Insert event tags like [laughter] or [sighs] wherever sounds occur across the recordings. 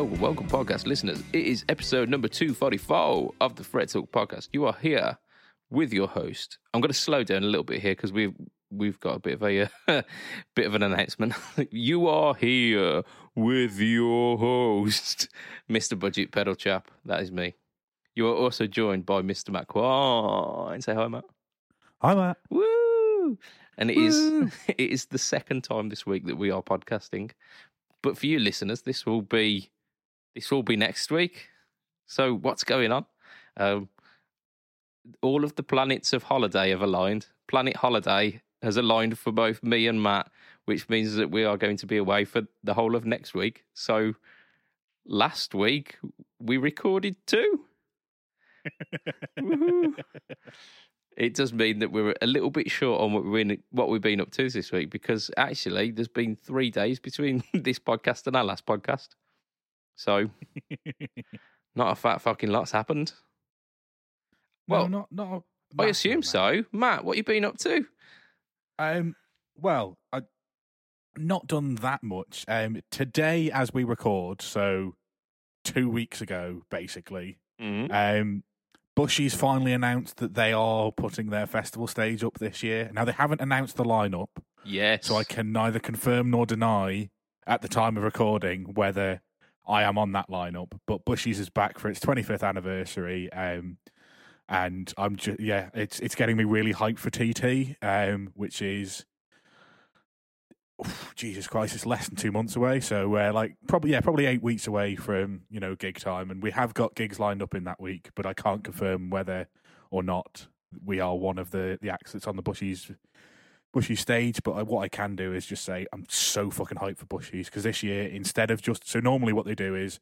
welcome, welcome, podcast listeners. It is episode number 244 of the Fret Talk podcast. You are here with your host. I'm going to slow down a little bit here because we've we've got a bit of a uh, [laughs] bit of an announcement. [laughs] you are here with your host, [laughs] Mr. Budget Pedal Chap. That is me. You are also joined by Mr. Matt Quine. Say hi, Matt. Hi, Matt. Woo! And it is Woo. it is the second time this week that we are podcasting. But for you listeners, this will be this will be next week. So what's going on? Um, all of the planets of holiday have aligned. Planet Holiday has aligned for both me and Matt, which means that we are going to be away for the whole of next week. So last week we recorded two. [laughs] It does mean that we're a little bit short on what been, what we've been up to this week because actually there's been three days between [laughs] this podcast and our last podcast. So not a fat fucking lot's happened. Well, no, not not. I assume so. Matt, what you been up to? Um, well, I not done that much. Um, today as we record, so two weeks ago, basically. Mm-hmm. Um, Bushy's finally announced that they are putting their festival stage up this year. Now they haven't announced the lineup, Yes. so I can neither confirm nor deny at the time of recording whether I am on that lineup. But Bushy's is back for its 25th anniversary. Um, and I'm just yeah, it's it's getting me really hyped for TT, um, which is Jesus Christ, it's less than two months away. So uh, like probably yeah, probably eight weeks away from you know gig time, and we have got gigs lined up in that week, but I can't confirm whether or not we are one of the the acts that's on the Bushy's Bushy stage. But I, what I can do is just say I'm so fucking hyped for Bushy's because this year instead of just so normally what they do is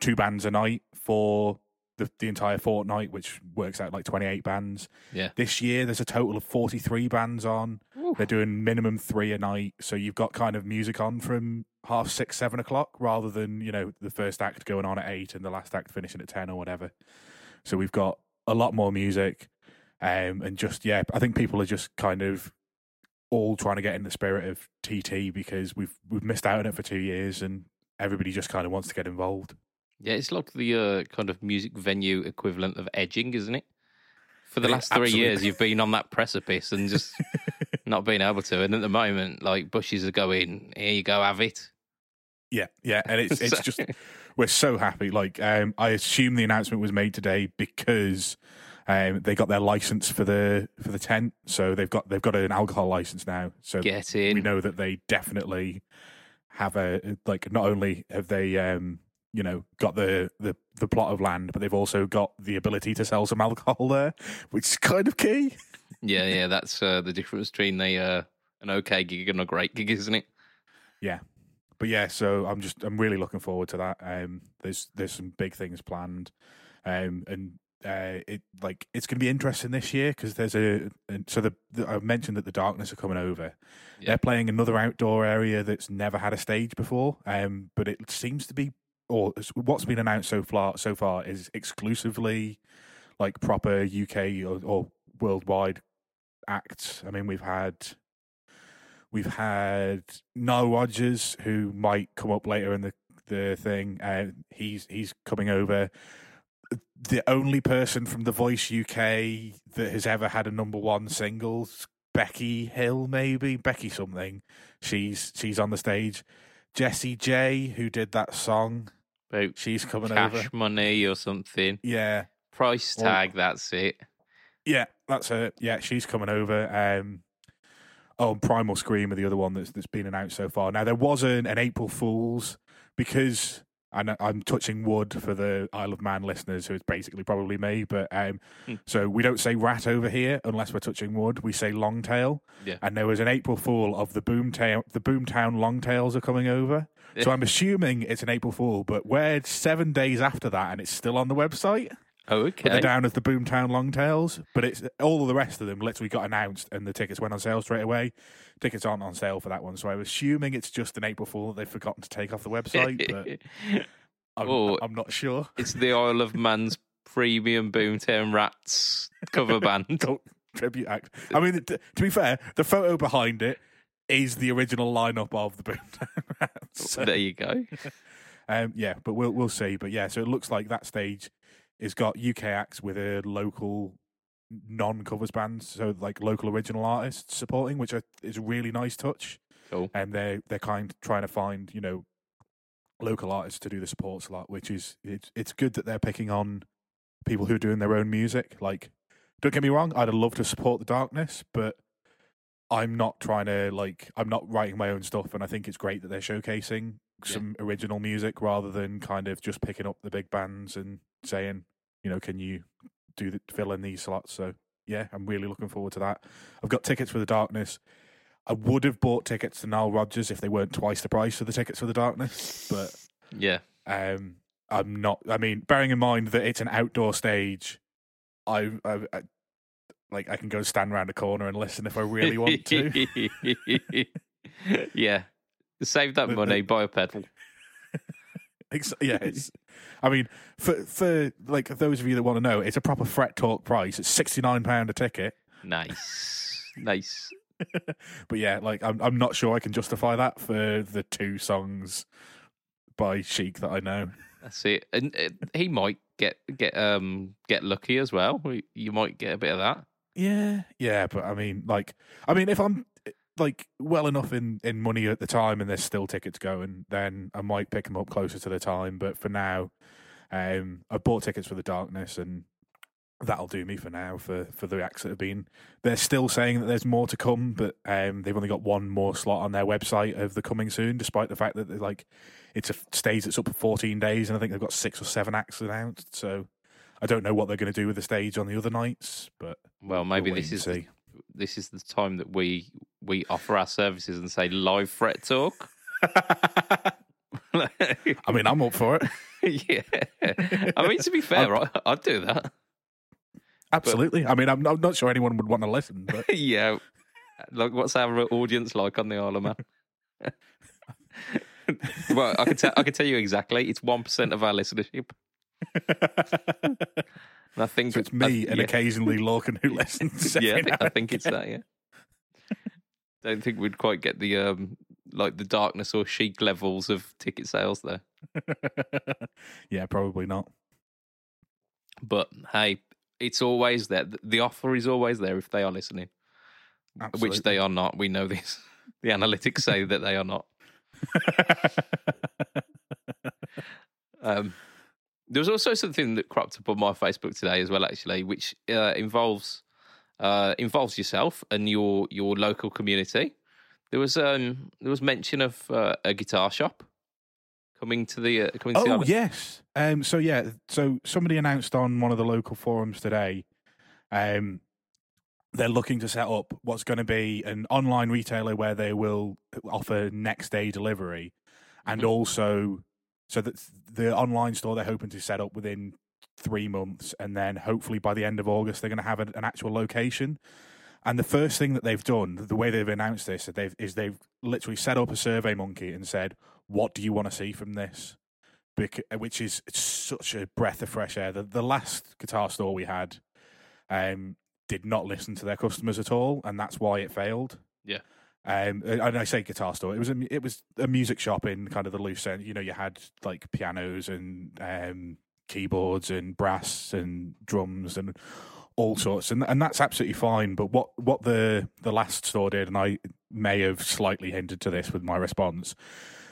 two bands a night for the, the entire fortnight, which works out like 28 bands. Yeah. This year, there's a total of 43 bands on. Oof. They're doing minimum three a night. So you've got kind of music on from half six, seven o'clock rather than, you know, the first act going on at eight and the last act finishing at 10 or whatever. So we've got a lot more music. Um, and just, yeah, I think people are just kind of all trying to get in the spirit of TT because we've we've missed out on it for two years and everybody just kind of wants to get involved. Yeah, it's like the uh, kind of music venue equivalent of edging, isn't it? For the last three years, you've been on that precipice and just [laughs] not being able to. And at the moment, like Bushy's are going, here you go, have it. Yeah, yeah, and it's [laughs] it's just we're so happy. Like, um, I assume the announcement was made today because um, they got their license for the for the tent, so they've got they've got an alcohol license now. So get in. we know that they definitely have a like. Not only have they um, you know got the, the the plot of land, but they've also got the ability to sell some [laughs] alcohol there, which is kind of key. Yeah, yeah, that's uh, the difference between the uh, an okay gig and a great gig, isn't it? Yeah, but yeah, so I'm just I'm really looking forward to that. Um, there's there's some big things planned, um, and uh, it like it's going to be interesting this year because there's a and so the, the I mentioned that the darkness are coming over. Yeah. They're playing another outdoor area that's never had a stage before, um, but it seems to be or what's been announced so far so far is exclusively like proper UK or, or worldwide acts. I mean, we've had we've had Nile Rodgers, who might come up later in the the thing. Uh, he's he's coming over. The only person from The Voice UK that has ever had a number one single, Becky Hill, maybe Becky something. She's she's on the stage. Jessie J, who did that song, About she's coming cash over. Cash money or something. Yeah, Price tag, that's it. Yeah, that's it. Yeah, she's coming over. Um, oh, and Primal Scream are the other one that's that's been announced so far. Now there was an, an April Fools because Know, I'm touching wood for the Isle of Man listeners, who is basically probably me. But um, Hmm. so we don't say rat over here unless we're touching wood. We say longtail. Yeah. And there was an April Fool of the Boomtown. The Boomtown Longtails are coming over. So I'm assuming it's an April Fool, but we're seven days after that, and it's still on the website. Oh, okay. they're down as the Boomtown Longtails. But it's all of the rest of them literally got announced and the tickets went on sale straight away. Tickets aren't on sale for that one, so I'm assuming it's just an April Fool that they've forgotten to take off the website. but [laughs] I'm, Oh. I'm not sure. it's the Isle of Man's [laughs] premium Boomtown Rats cover band. [laughs] Don't tribute act. I mean, to be fair, the photo behind it is the original lineup of the Boomtown Rats. So, there you go. Um, yeah, but we'll we'll see. But yeah, so it looks like that stage has got UK acts with a local non covers bands, so like local original artists supporting, which is a really nice touch. Cool. And they they're kind of trying to find you know local artists to do the support slot, which is it's it's good that they're picking on people who are doing their own music. Like, don't get me wrong, I'd love to support the Darkness, but I'm not trying to like I'm not writing my own stuff, and I think it's great that they're showcasing Yeah. some original music rather than kind of just picking up the big bands and saying, you know, can you do the, fill in these slots? So yeah, I'm really looking forward to that. I've got tickets for the Darkness. I would have bought tickets to Nile Rodgers if they weren't twice the price of the tickets for the Darkness, but Yeah. um, I'm not. I mean, bearing in mind that it's an outdoor stage, I, I, I like I can go stand around a corner and listen if I really want to. [laughs] yeah. Save that the- money, buy a pedal. Ex- yeah, it's. I mean, for for like those of you that want to know, it's a proper fret talk price. It's sixty nine pound a ticket. Nice. nice. [laughs] But yeah, like I'm I'm not sure I can justify that for the two songs by Chic that I know. That's it. And uh, he might get get um get lucky as well. You might get a bit of that. Yeah, yeah, but I mean, like, I mean, if I'm like well enough in in money at the time and there's still tickets going, then I might pick them up closer to the time. But for now, um, I bought tickets for the Darkness, and that'll do me for now for for the acts that have been. They're still saying that there's more to come, but um, they've only got one more slot on their website of the coming soon, despite the fact that they're like it's a stage that's up for 14 days, and I think they've got six or seven acts announced. So. I don't know what they're going to do with the stage on the other nights, but Well, maybe wait this is the. This is the time that we we offer our services and say live fret talk. [laughs] I mean, I'm up for it. [laughs] yeah. I mean, to be [laughs] fair, I'd do that. Absolutely. I mean, I'm, I'm not sure anyone would want to listen, but yeah. Like, what's our audience like on the Isle of Man? well, I could tell. I can tell you exactly. It's one percent of our listenership. And I think so it's I- me and yeah. occasionally Larkin who [laughs] listens. [laughs] yeah, I think, I think it's that. Yeah. Don't think we'd quite get the um like the darkness or chic levels of ticket sales there. [laughs] yeah, probably not. But hey, it's always there. The offer is always there if they are listening, Absolutely. which they are not. We know this. The analytics say that they are not. Um, there was also something that cropped up on my Facebook today as well, actually, which uh, involves uh, involves yourself and your your local community. There was um there was mention of uh, a guitar shop coming to the uh, coming to the oh island. yes. Um. So yeah. So somebody announced on one of the local forums today. Um. They're looking to set up what's going to be an online retailer where they will offer next day delivery, and Mhm. also so that the online store they're hoping to set up within three months, and then hopefully by the end of August they're going to have an, actual location. And the first thing that they've done, the way they've announced this, is they've, is they've literally set up a survey monkey and said, "What do you want to see from this?" Bec- which is such a breath of fresh air. The, the last guitar store we had um, did not listen to their customers at all, and that's why it failed. Yeah. Um, and I say guitar store. It was a it was a music shop in kind of the loose end. You know, you had like pianos and um, keyboards and brass and drums and all sorts, and and that's absolutely fine. But what what the the last store did, and I may have slightly hinted to this with my response,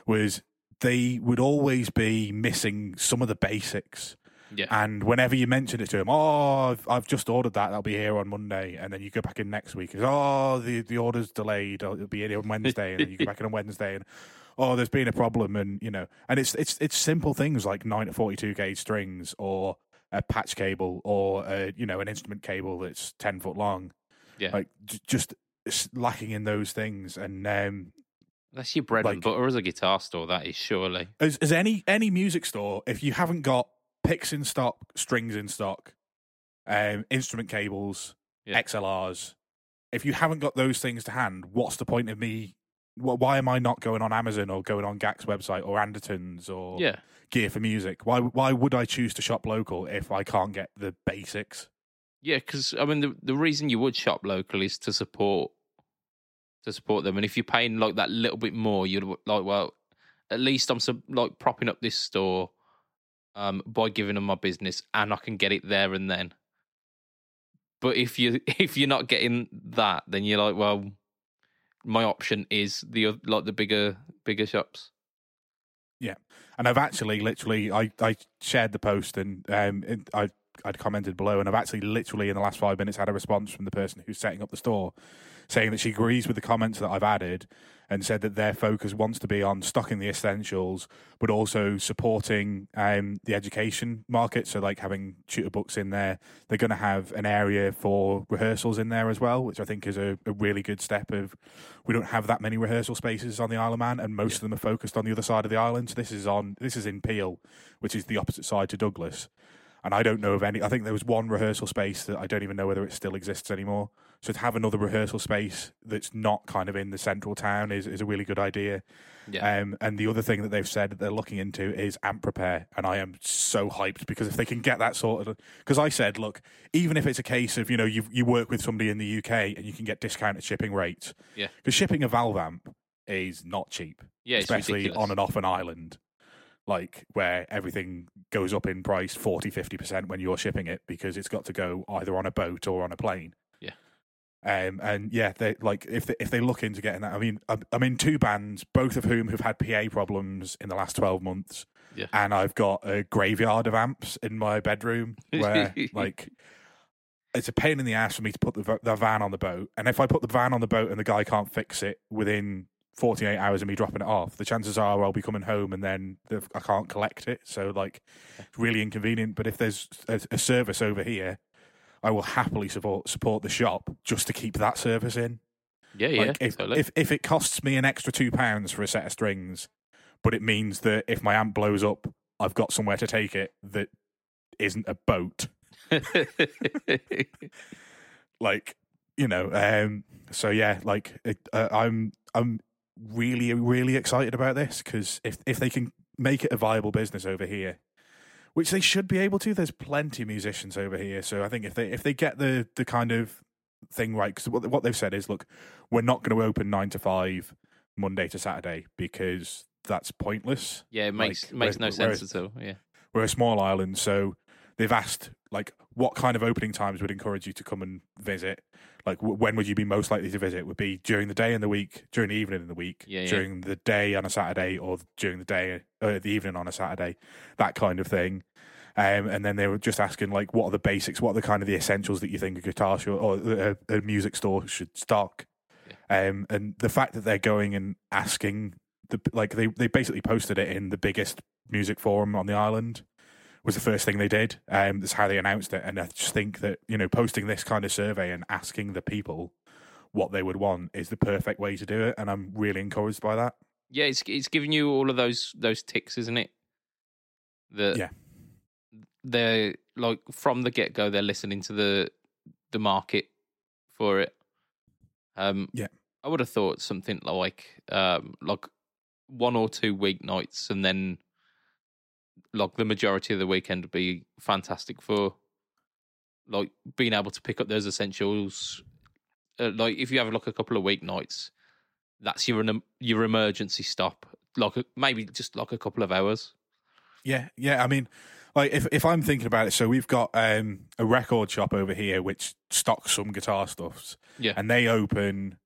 was they would always be missing some of the basics. Yeah. And whenever you mention it to him, oh, I've, I've just ordered that. That'll be here on Monday. And then you go back in next week. Oh, the, the order's delayed. Oh, It'll be here on Wednesday. And then you go [laughs] back in on Wednesday. And oh, there's been a problem. And you know, and it's it's it's simple things like nine to forty two gauge strings or a patch cable or a, you know an instrument cable that's ten foot long. Yeah. like j- just lacking in those things. And um, That's your bread and butter as a guitar store. That is surely. as, as any any music store, if you haven't got picks in stock, strings in stock, um, instrument cables, Yeah. XLRs, if you haven't got those things to hand, what's the point of me? Why am I not going on Amazon or going on GAK's website or Anderton's or Yeah. Gear4music? Why why would I choose to shop local if I can't get the basics? Yeah, because I mean, the the reason you would shop local is to support to support them, and if you're paying like that little bit more, you're like well, at least I'm like propping up this store um, by giving them my business, and I can get it there and then. But if you [laughs] if you're not getting that, then you're like, well, my option is the like the bigger bigger shops. Yeah, and I've actually literally I, I shared the post and um I I'd commented below and I've actually literally in the last five minutes had a response from the person who's setting up the store saying that she agrees with the comments that I've added and said that their focus wants to be on stocking the essentials but also supporting um the education market so like having tutor books in there they're going to have an area for rehearsals in there as well which I think is a, a really good step of we don't have that many rehearsal spaces on the Isle of Man, and most Yeah. of them are focused on the other side of the island. So this is on this is in Peel, which is the opposite side to Douglas. And I don't know of any. I think there was one rehearsal space that I don't even know whether it still exists anymore. So to have another rehearsal space that's not kind of in the central town is, is a really good idea. Yeah, Um, and the other thing that they've said that they're looking into is amp repair, and I am so hyped because if they can get that sort of, because I said, look, even if it's a case of you know you you work with somebody in the UK and you can get discounted shipping rates, Yeah. because shipping a valve amp is not cheap, yeah, especially ridiculous. on and off an island, like where everything goes up in price 40 50 percent when you're shipping it because it's got to go either on a boat or on a plane. Yeah. Um, and yeah, they like if they, if they look into getting that. I mean, I'm, I'm in two bands, both of whom have had PA problems in the last twelve months. Yeah. and I've got a graveyard of amps in my bedroom where [laughs] like it's a pain in the ass for me to put the the van on the boat. And if I put the van on the boat and the guy can't fix it within 48 hours of me dropping it off, the chances are I'll be coming home and then I can't collect it. So like, it's really inconvenient. But if there's a, a service over here, I will happily support support the shop just to keep that service in. yeah, yeah, Like if, totally. if if it costs me an extra two pounds for a set of strings, but it means that if my amp blows up, I've got somewhere to take it that isn't a boat. [laughs] Like you know, um, so yeah, like it, uh, I'm I'm really really excited about this because if if they can make it a viable business over here. Which they should be able to. There's plenty of musicians over here, so I think if they if they get the the kind of thing right, because what what they've said is, look, we're not going to open nine to five Monday to Saturday because that's pointless. yeah, it makes like, makes no sense at all. Yeah, We're a small island, so they've asked like what kind of opening times would encourage you to come and visit. Like w- when would you be most likely to visit? Would be during the day in the week, during the evening in the week, Yeah, yeah. during the day on a Saturday, or during the day uh, the evening on a Saturday, that kind of thing. Um, and then they were just asking like, what are the basics? What are the kind of the essentials that you think a guitar should or a, a music store should stock? Um, and the fact that they're going and asking the like they they basically posted it in the biggest music forum on the island was the first thing they did. Um, that's how they announced it, and I just think that you know posting this kind of survey and asking the people what they would want is the perfect way to do it, and I'm really encouraged by that. yeah. It's it's giving you all of those those ticks, isn't it? The Yeah. They're like from the get go. They're listening to the the market for it. Um, Yeah. I would have thought something like um like one or two weeknights, and then like the majority of the weekend would be fantastic for like being able to pick up those essentials. Uh, like if you have like a couple of weeknights, that's your your emergency stop. Like a, maybe just like a couple of hours. Yeah, yeah. I mean, like if if I'm thinking about it, so we've got um, a record shop over here which stocks some guitar stuffs. Yeah. and they open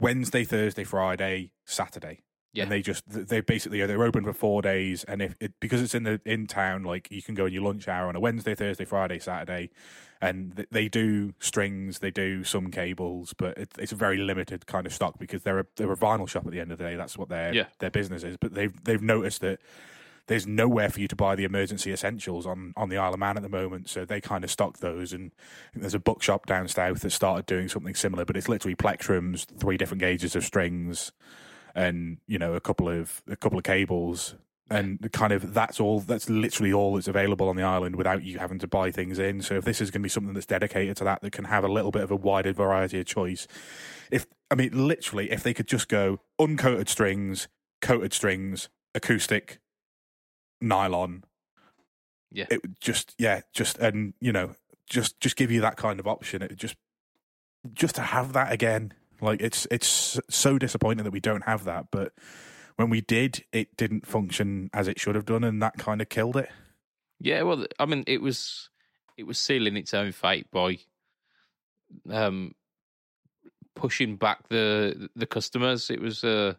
Wednesday, Thursday, Friday, Saturday. Yeah. and they just they basically they're open for four days, and if it because it's in the in town, like you can go in your lunch hour on a Wednesday, Thursday, Friday, Saturday, and th- they do strings, they do some cables, but it, it's a very limited kind of stock because they're a they're a vinyl shop at the end of the day. That's what their Yeah. their business is. But they've they've noticed that there's nowhere for you to buy the emergency essentials on, on the Isle of Man at the moment. So they kind of stock those. And there's a bookshop down south that started doing something similar, but it's literally plectrums, three different gauges of strings, and you know a couple of a couple of cables. And kind of that's all. That's literally all that's available on the island without you having to buy things in. So if this is going to be something that's dedicated to that, that can have a little bit of a wider variety of choice. If I mean, literally, if they could just go uncoated strings, coated strings, acoustic, nylon. Yeah. It would just yeah, just and you know, just just give you that kind of option. It just just to have that again. Like it's it's so disappointing that we don't have that, but when we did, it didn't function as it should have done, and that kind of killed it. Yeah, well, I mean, it was it was sealing its own fate by um pushing back the the customers. It was uh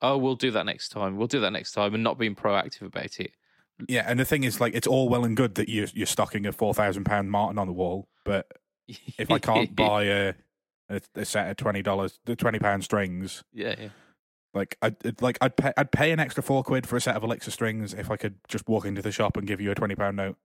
oh, we'll do that next time. We'll do that next time, and not being proactive about it. Yeah, and the thing is, like, it's all well and good that you're you're stocking a four thousand pound Martin on the wall, but [laughs] if I can't buy a a, a set of twenty dollars, the twenty pound strings, yeah, yeah. like I'd like I'd pay I'd pay an extra four quid for a set of Elixir strings if I could just walk into the shop and give you a twenty pound note.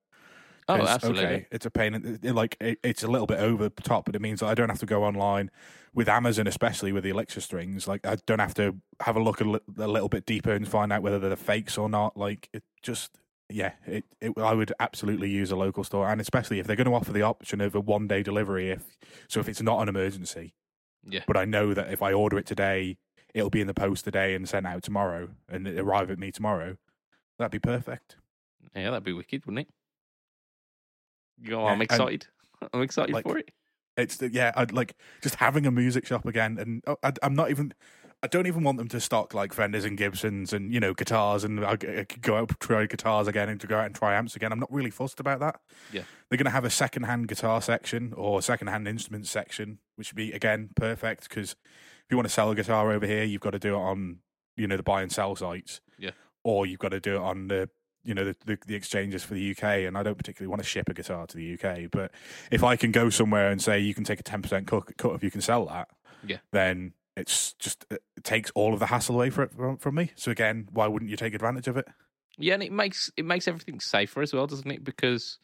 Oh, absolutely. Okay, it's a pain. It, it- like it, it's a little bit over the top, but it means that I don't have to go online with Amazon, especially with the Elixir strings. Like I don't have to have a look a, li- a little bit deeper and find out whether they're fakes or not. Like it just, yeah, it, it. I would absolutely use a local store, and especially if they're going to offer the option of a one day delivery. If so, if it's not an emergency, Yeah. but I know that if I order it today, it'll be in the post today and sent out tomorrow, and it arrive at me tomorrow. That'd be perfect. Yeah, that'd be wicked, wouldn't it? Oh, Yeah, I'm excited. [laughs] I'm excited like- for it. It's yeah, I'd like just having a music shop again, and oh, I, I'm not even. I don't even want them to stock like Fenders and Gibsons and you know guitars, and I, I could go out try guitars again and to go out and try amps again. I'm not really fussed about that. Yeah. they're going to have a second-hand guitar section or second-hand instrument section, which would be again perfect because if you want to sell a guitar over here, you've got to do it on you know the buy and sell sites. Yeah. or you've got to do it on the you know the, the, the exchanges for the UK, and I don't particularly want to ship a guitar to the UK, but if I can go somewhere and say you can take a ten percent cut, cut if you can sell that, Yeah. then it's just it takes all of the hassle away for it, from, from me. So again, why wouldn't you take advantage of it? Yeah, and it makes it makes everything safer as well, doesn't it? Because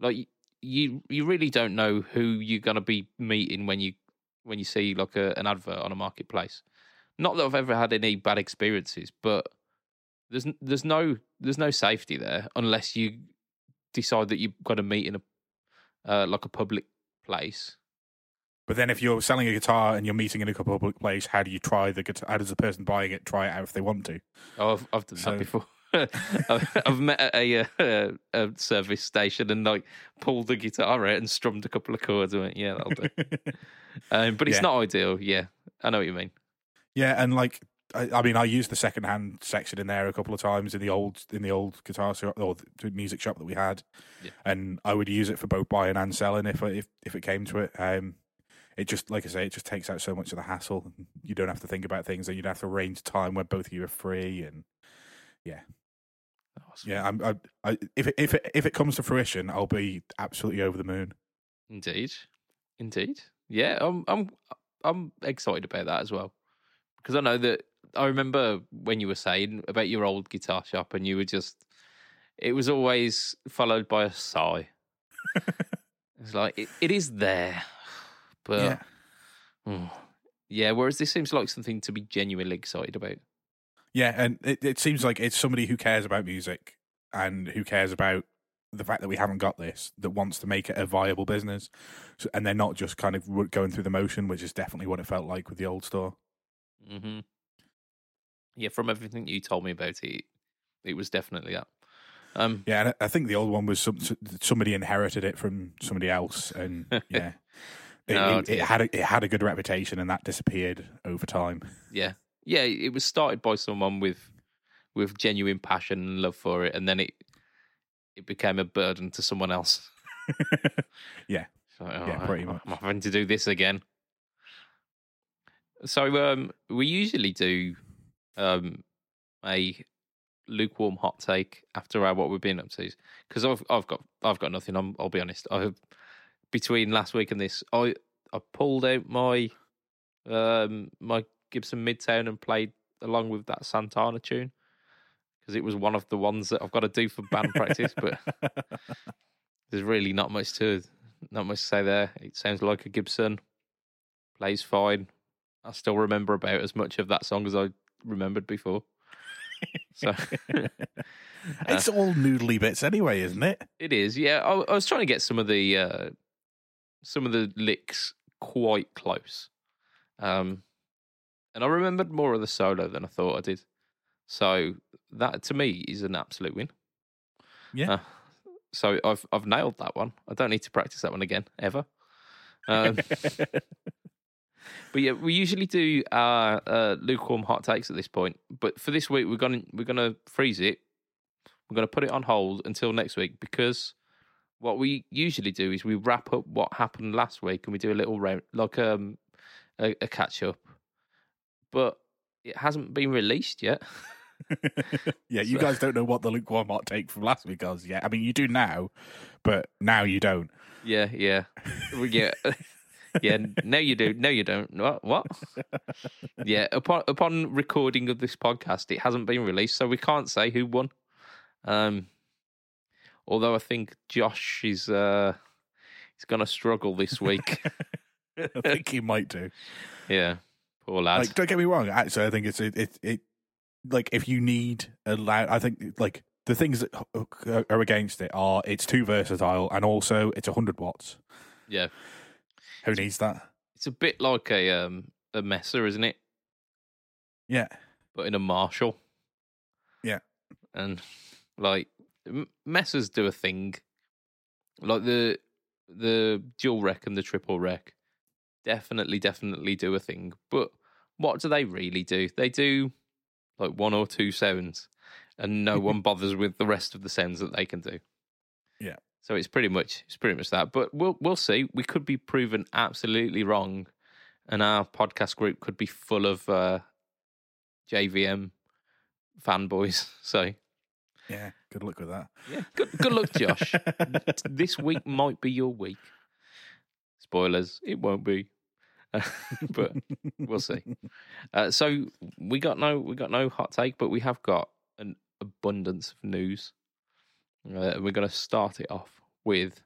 like you you really don't know who you're gonna be meeting when you when you see like a, an advert on a marketplace. Not that I've ever had any bad experiences, but there's there's no there's no safety there unless you decide that you've got to meet in a uh, like a public place. But then if you're selling a guitar and you're meeting in a public place, how do you try the guitar? How does the person buying it try it out if they want to? Oh, I've, I've done So- that before. [laughs] I've, met at a, uh, a service station and like pulled the guitar out and strummed a couple of chords and went, yeah, that'll do. [laughs] Um, but it's Yeah. not ideal. Yeah, I know what you mean. Yeah, and like I, I mean, I used the second hand section in there a couple of times in the old in the old guitar shop or the music shop that we had, Yeah. and I would use it for both buying and selling if if if it came to it. Um, it just like I say, it just takes out so much of the hassle. You don't have to think about things, and you'd have to arrange time where both of you are free. And Awesome. yeah, I'm, I, I, if it, if it, if it comes to fruition, I'll be absolutely over the moon. Indeed, indeed. Yeah, I'm I'm I'm excited about that as well because I know that I remember when you were saying about your old guitar shop and you were just it was always followed by a sigh. [laughs] it's like it, it is there, but yeah. Mm. Yeah, whereas this seems like something to be genuinely excited about. Yeah, and it, it seems like it's somebody who cares about music and who cares about the fact that we haven't got this that wants to make it a viable business, so, and they're not just kind of going through the motion, which is definitely what it felt like with the old store. hmm Yeah, from everything you told me about it, it was definitely that. Um, Yeah, and I- I think the old one was some, somebody inherited it from somebody else, and [laughs] yeah, it, Oh, it, it had a, it had a good reputation, and that disappeared over time. yeah, yeah, it was started by someone with with genuine passion and love for it, and then it it became a burden to someone else. [laughs] Yeah. So, oh, Yeah, pretty I'm- much. I'm having to do this again. So um, we usually do um, a lukewarm hot take after our what we've been up to because I've I've got I've got nothing. I'm, I'll be honest. I have between last week and this, I I pulled out my um my Gibson Midtown and played along with that Santana tune because it was one of the ones that I've got to do for band practice. But [laughs] there's really not much to not much to say there. It sounds like a Gibson, plays fine. I still remember about as much of that song as I remembered before. So [laughs] it's all noodly bits anyway, isn't it? it is, yeah. I, I was trying to get some of the uh, some of the licks quite close, um, and I remembered more of the solo than I thought I did. So that to me is an absolute win. Yeah. Uh, so I've I've nailed that one. I don't need to practice that one again ever. Um, [laughs] But yeah, we usually do our uh, lukewarm hot takes at this point. But for this week, we're gonna we're gonna freeze it. We're gonna put it on hold until next week because what we usually do is we wrap up what happened last week and we do a little round like um a, a catch up. But it hasn't been released yet. [laughs] yeah, [laughs] you So- guys don't know what the lukewarm hot take from last week was yet. I mean, you do now, but now you don't. Yeah, yeah, yeah, [laughs] yeah. No, you do. No, you don't. What? What? Yeah. Upon upon recording of this podcast, it hasn't been released, so we can't say who won. Um, although I think Josh is uh, he's gonna struggle this week. [laughs] I think he might do. [laughs] yeah, poor lad. Like, don't get me wrong. Actually, I think it's it it, it like if you need a loud, I think like the things that are against it are it's too versatile and also it's hundred watts. yeah, Who needs that? it's a bit like a um a Mesa, isn't it? Yeah, But in a Marshall. Yeah. and like Mesas do a thing, like the the Dual Rec and the Triple Rec. Definitely, definitely do a thing. But what do they really do? They do like one or two sounds, and no [laughs] one bothers with the rest of the sounds that they can do. Yeah. So it's pretty much it's pretty much that. But we'll we'll see. We could be proven absolutely wrong, and our podcast group could be full of uh, JVM fanboys. [laughs] So yeah. Good luck with that. yeah, good good luck, Josh. [laughs] this week might be your week. Spoilers, it won't be, [laughs] but we'll see. Uh, so we got no we got no hot take, but we have got an abundance of news. Uh, we're going to start it off with.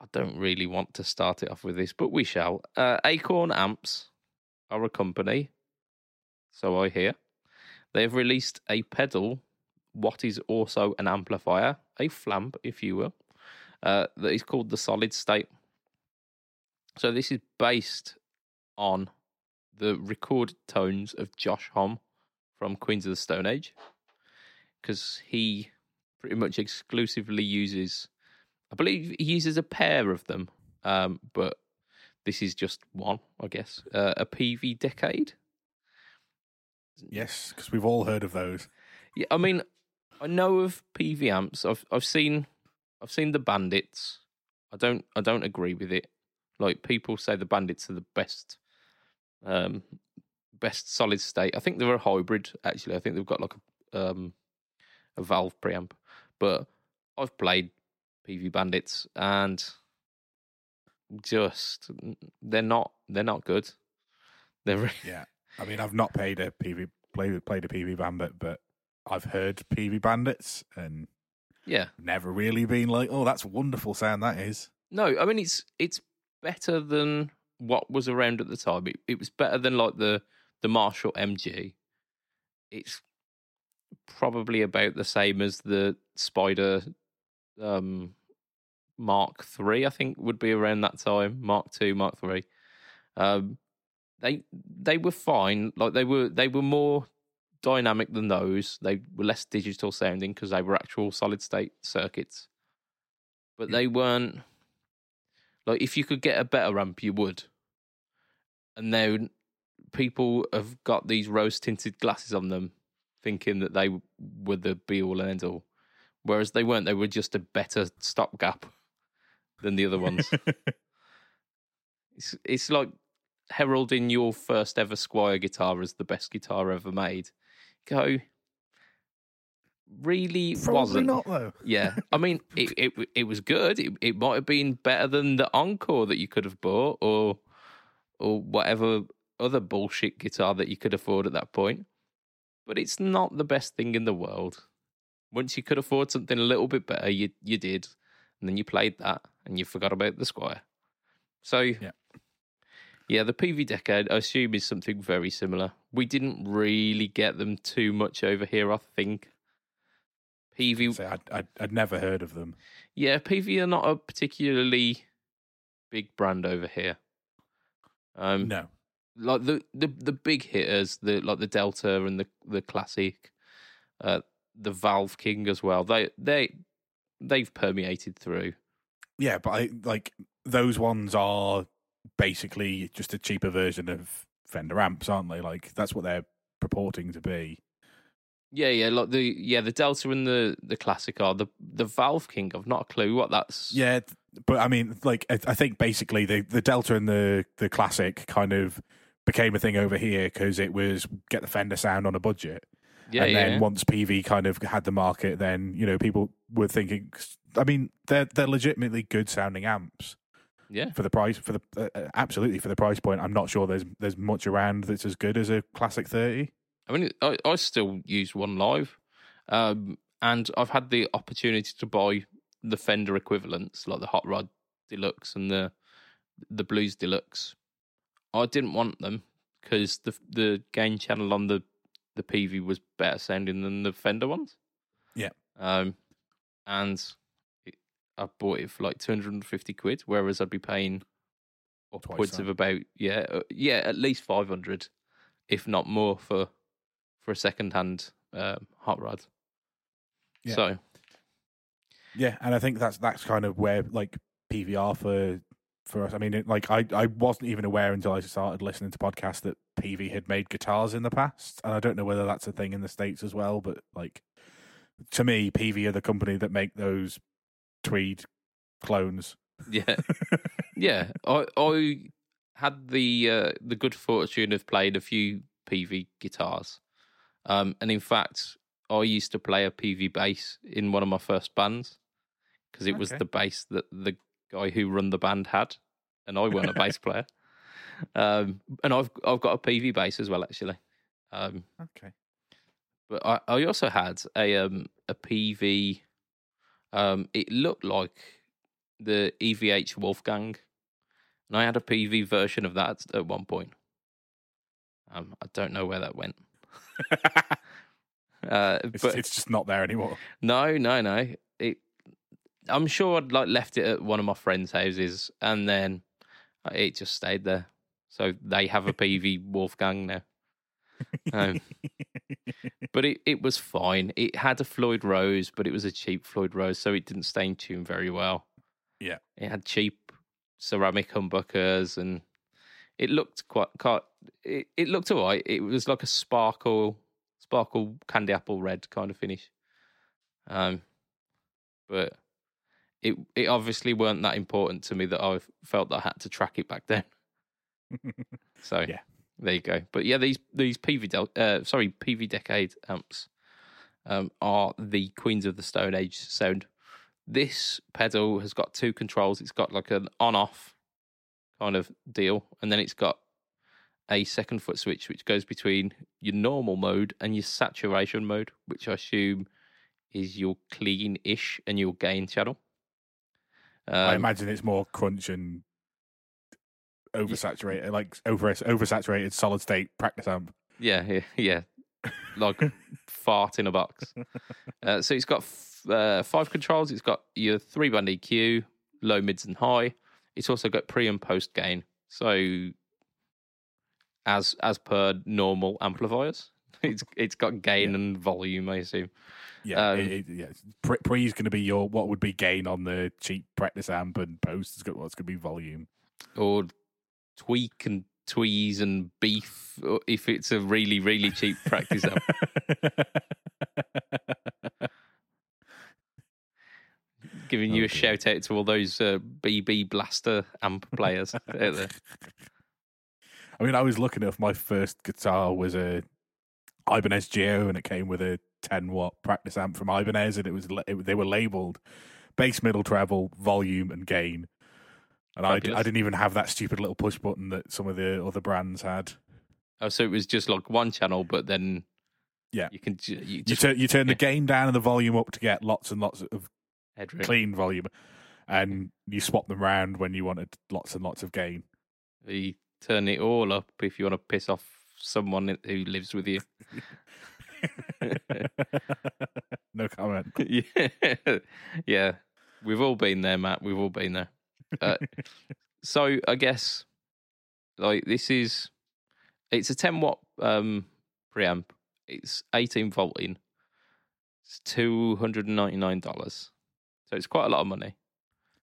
I don't really want to start it off with this, but we shall. Uh, Acorn Amps are a company, so I hear. They've released a pedal, what is also an amplifier, a flamp, if you will, uh, that is called the Solid State. So this is based on the recorded tones of Josh Homme from Queens of the Stone Age, because he pretty much exclusively uses, I believe he uses a pair of them, um, but this is just one, I guess, uh, a Peavey Decade. Yes, because we've all heard of those. Yeah, I mean, I know of Peavey amps. I've I've seen I've seen the Bandits. I don't I don't agree with it. Like people say the Bandits are the best um best solid state. I think they're a hybrid actually. I think they've got like a um a valve preamp. But I've played Peavey Bandits and just they're not they're not good. They're re- [laughs] Yeah, I mean, I've not played a Peavey played played a Peavey bandit, but I've heard Peavey bandits and yeah. never really been like, oh, that's a wonderful sound that is. No, I mean it's it's better than what was around at the time. It, it was better than like the the Marshall MG. It's probably about the same as the Spider um Mark Three. I think would be around that time. Mark Two, Mark Three. Um, they they were fine. Like they were they were more dynamic than those. They were less digital sounding because they were actual solid state circuits. But Yeah. they weren't like if you could get a better amp, you would. And now people have got these rose tinted glasses on them, thinking that they were the be all and end all, whereas they weren't. They were just a better stopgap than the other ones. [laughs] it's it's like heralding your first ever Squier guitar as the best guitar ever made. Go. Really Probably wasn't. not though. Yeah, I mean, [laughs] it it it was good. It it might have been better than the Encore that you could have bought, or or whatever other bullshit guitar that you could afford at that point. But it's not the best thing in the world. Once you could afford something a little bit better, you you did, and then you played that, and you forgot about the Squier. So Yeah. Yeah, the Peavey Decade, I assume, is something very similar. We didn't really get them too much over here, I think. Peavey I'd, I'd, I'd never heard of them. yeah, Peavey are not a particularly big brand over here. Um, No. like the, the the big hitters, the like the Delta and the the Classic, uh, the Valve King as well. They they they've permeated through. Yeah, but I like those ones are basically just a cheaper version of Fender amps, aren't they? Like that's what they're purporting to be. Yeah, yeah, like the yeah the Delta and the the Classic are the the Valve King. I've not a clue what that's. Yeah, but I mean, like I, I think basically the the Delta and the the Classic kind of became a thing over here because it was get the Fender sound on a budget. yeah, and yeah. then once Peavey kind of had the market, then you know people were thinking. I mean, they're they're legitimately good sounding amps yeah. for the price for the uh, uh, absolutely for the price point. I'm not sure there's there's much around that's as good as a classic thirty. I mean, I, I still use one live, um, and I've had the opportunity to buy the Fender equivalents like the Hot Rod Deluxe and the the Blues Deluxe. I didn't want them because the the gain channel on the the Peavey was better sounding than the Fender ones. Yeah. Um, and I bought it for like two hundred and fifty quid, whereas I'd be paying upwards of about yeah uh, yeah at least five hundred, if not more for for a second hand um, hot rod. Yeah. So Yeah, and I think that's that's kind of where like PVR for for us. I mean, it, like I I wasn't even aware until I started listening to podcasts that Peavey had made guitars in the past, and I don't know whether that's a thing in the states as well. But like to me, Peavey are the company that make those tweed clones. yeah, [laughs] yeah. I I had the uh, the good fortune of playing a few Peavey guitars, um, and in fact, I used to play a Peavey bass in one of my first bands because it was the bass that the guy who run the band had, and I weren't a bass [laughs] player. Um, and I've I've got a Peavey bass as well, actually. Um, Okay. but I, I also had a um a Peavey. Um, it looked like the EVH Wolfgang, and I had a Peavey version of that at one point. Um, I don't know where that went. [laughs] Uh, It's, but it's just not there anymore. no, no, no. It. I'm sure I'd like left it at one of my friends' houses, and then it just stayed there. So they have a [laughs] Peavey Wolfgang now. Um, but it, it was fine. It had a Floyd Rose, but it was a cheap Floyd Rose, so it didn't stay in tune very well. Yeah. It had cheap ceramic humbuckers and it looked quite, quite it, it looked alright. It was like a sparkle sparkle candy apple red kind of finish. Um but it it obviously weren't that important to me that I felt that I had to track it back down. [laughs] So Yeah. There you go. But yeah, these these Peavey del- uh, sorry Peavey Decade amps um, are the queens of the Stone Age sound. This pedal has got two controls. It's got like an on-off kind of deal, and then it's got a second foot switch which goes between your normal mode and your saturation mode, which I assume is your clean-ish and your gain channel. I Um, imagine it's more crunch and oversaturated, like over oversaturated solid state practice amp. Yeah, yeah, yeah. Like [laughs] fart in a box. Uh, so it's got f- uh, five controls. It's got your three band EQ, low, mids, and high. It's also got pre and post gain. So as as per normal amplifiers, [laughs] it's it's got gain Yeah. and volume. I assume. Yeah, Um, it, it, yeah. Pre, pre is going to be your what would be gain on the cheap practice amp, and post is going what's going to be volume. or tweak and tweeze and beef if it's a really really cheap practice amp. Giving you Oh, a dear. shout out to all those uh, BB Blaster amp players out there. I mean, I was lucky enough. my first guitar was a Ibanez GIO, and it came with a 10 watt practice amp from Ibanez, and it was it, they were labeled bass, middle, treble, volume, and gain. And I. I didn't even have that stupid little push button that some of the other brands had. Oh, so it was just like one channel, but then Yeah. you can ju- you You, turn you turn the yeah. gain down and the volume up to get lots and lots of headroom. clean volume, and you swap them round when you wanted lots and lots of gain. You turn it all up if you want to piss off someone who lives with you. [laughs] no comment. [laughs] yeah, yeah. We've all been there, Matt. We've all been there. Uh, so I guess like this is it's a 10 watt um preamp. It's 18 volt in. It's two hundred and ninety nine dollars. So it's quite a lot of money.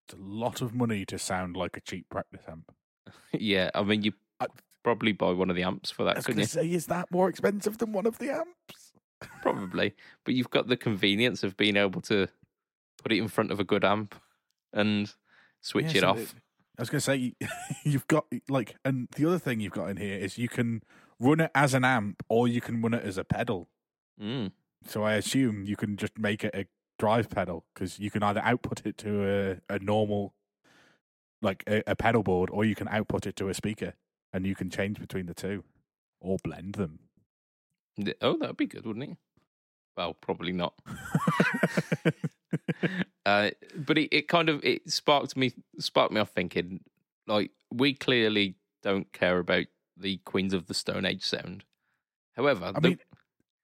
It's a lot of money to sound like a cheap practice amp. [laughs] yeah, I mean, you I- probably buy one of the amps for that. I was couldn't going you? to say, is that more expensive than one of the amps? Probably, but you've got the convenience of being able to put it in front of a good amp and switch Yeah, it so off. it- I was going to say, [laughs] you've got like, and the other thing you've got in here is you can run it as an amp or you can run it as a pedal. Mm. So I assume you can just make it a drive pedal because you can either output it to a, a normal, like a, a pedal board, or you can output it to a speaker, and you can change between the two or blend them. Oh, that'd be good, wouldn't it? Well, probably not. [laughs] [laughs] uh, but it, it kind of it sparked me sparked me off thinking like we clearly don't care about the Queens of the Stone Age sound. However, I the- mean,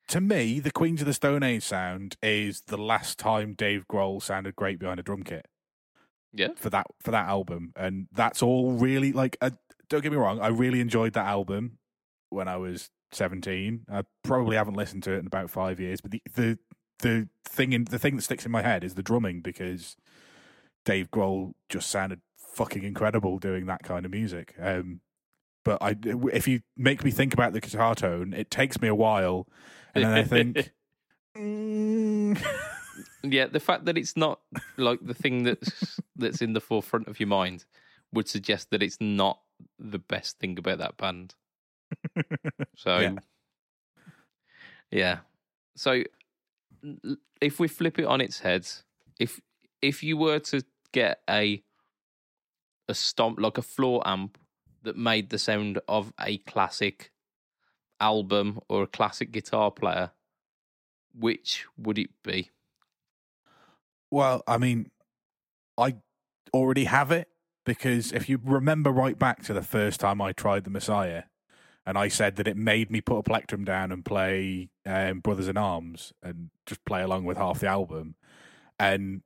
to me, the Queens of the Stone Age sound is the last time Dave Grohl sounded great behind a drum kit. Yeah. for that for that album, and that's all really like. Uh, don't get me wrong, I really enjoyed that album when I was seventeen. I probably haven't listened to it in about five years, but the the the thing in the thing that sticks in my head is the drumming because Dave Grohl just sounded fucking incredible doing that kind of music. Um, but I, if you make me think about the guitar tone, it takes me a while, and then I think, [laughs] mm, yeah, the fact that it's not like the thing that's that's in the forefront of your mind would suggest that it's not the best thing about that band. So, Yeah. yeah. So, if we flip it on its head, if if you were to get a a stomp like a floor amp that made the sound of a classic album or a classic guitar player, which would it be? Well, I mean, I already have it because if you remember right back to the first time I tried the Messiah, and I said that it made me put a plectrum down and play um, Brothers in Arms and just play along with half the album, and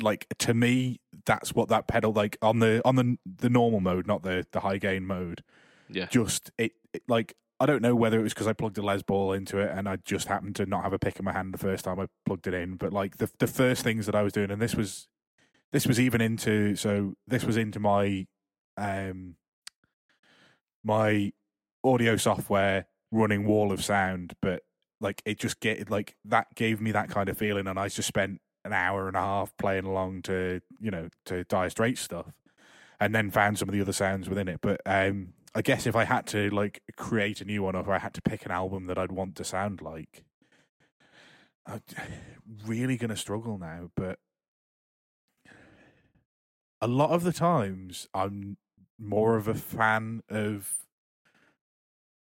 like to me, that's what that pedal like on the on the the normal mode, not the the high gain mode. Yeah. Just it, it like I don't know whether it was because I plugged a Les Paul into it and I just happened to not have a pick in my hand the first time I plugged it in. But like the the first things that I was doing, and this was this was even into so this was into my um my audio software running Wall of Sound, but like it just get like that gave me that kind of feeling, and I just spent an hour and a half playing along to you know to Dire Straits stuff, and then found some of the other sounds within it. But um, I guess if I had to like create a new one, or if I had to pick an album that I'd want to sound like, I'm [sighs] really gonna struggle now. But a lot of the times, I'm more of a fan of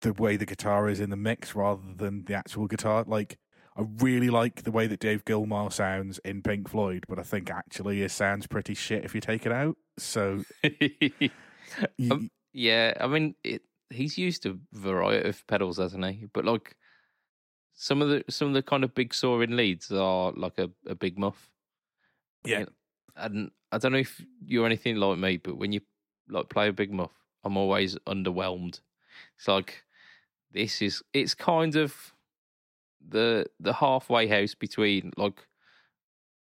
the way the guitar is in the mix rather than the actual guitar. Like, I really like the way that Dave Gilmour sounds in Pink Floyd, but I think actually it sounds pretty shit if you take it out. So, [laughs] you, Um, yeah, I mean, it, he's used a variety of pedals, hasn't he? But like some of the some of the kind of big soaring leads are like a, a big muff. Yeah. and I don't know if you're anything like me, but when you like play a big muff, I'm always underwhelmed. It's like this is it's kind of the the halfway house between like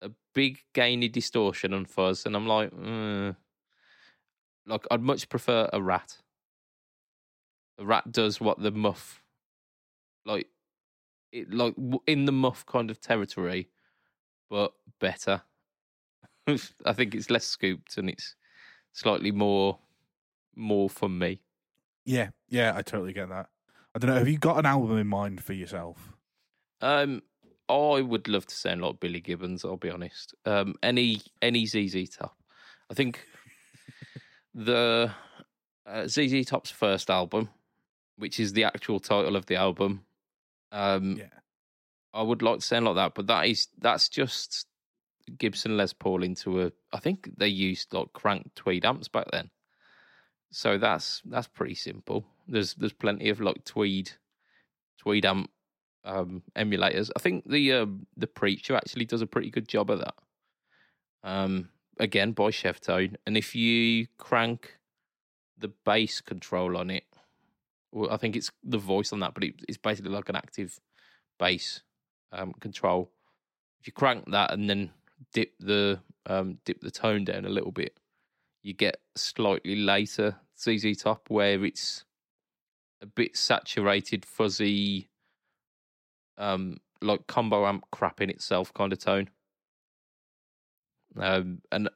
a big gainy distortion and fuzz, and I'm like, mm. like I'd much prefer a rat. A rat does what the muff, like it like in the muff kind of territory, but better. [laughs] I think it's less scooped and it's slightly more more for me. yeah, yeah, I totally get that. I don't know. Have you got an album in mind for yourself? Um, I would love to sound like Billy Gibbons. I'll be honest. Um, any any ZZ Top. I think [laughs] the uh, ZZ Top's first album, which is the actual title of the album. Um, Yeah. I would like to sound like that, but that is that's just Gibson Les Paul into a. I think they used like crank tweed amps back then, so that's that's pretty simple. There's there's plenty of like tweed tweed amp um, emulators. I think the um, the preacher actually does a pretty good job of that. Um, again by Cheftone, and if you crank the bass control on it, well, I think it's the voice on that, but it, it's basically like an active bass um, control. If you crank that and then dip the um, dip the tone down a little bit, you get slightly later ZZ Top where it's a bit saturated, fuzzy, um, like combo amp crap in itself kind of tone. Um, and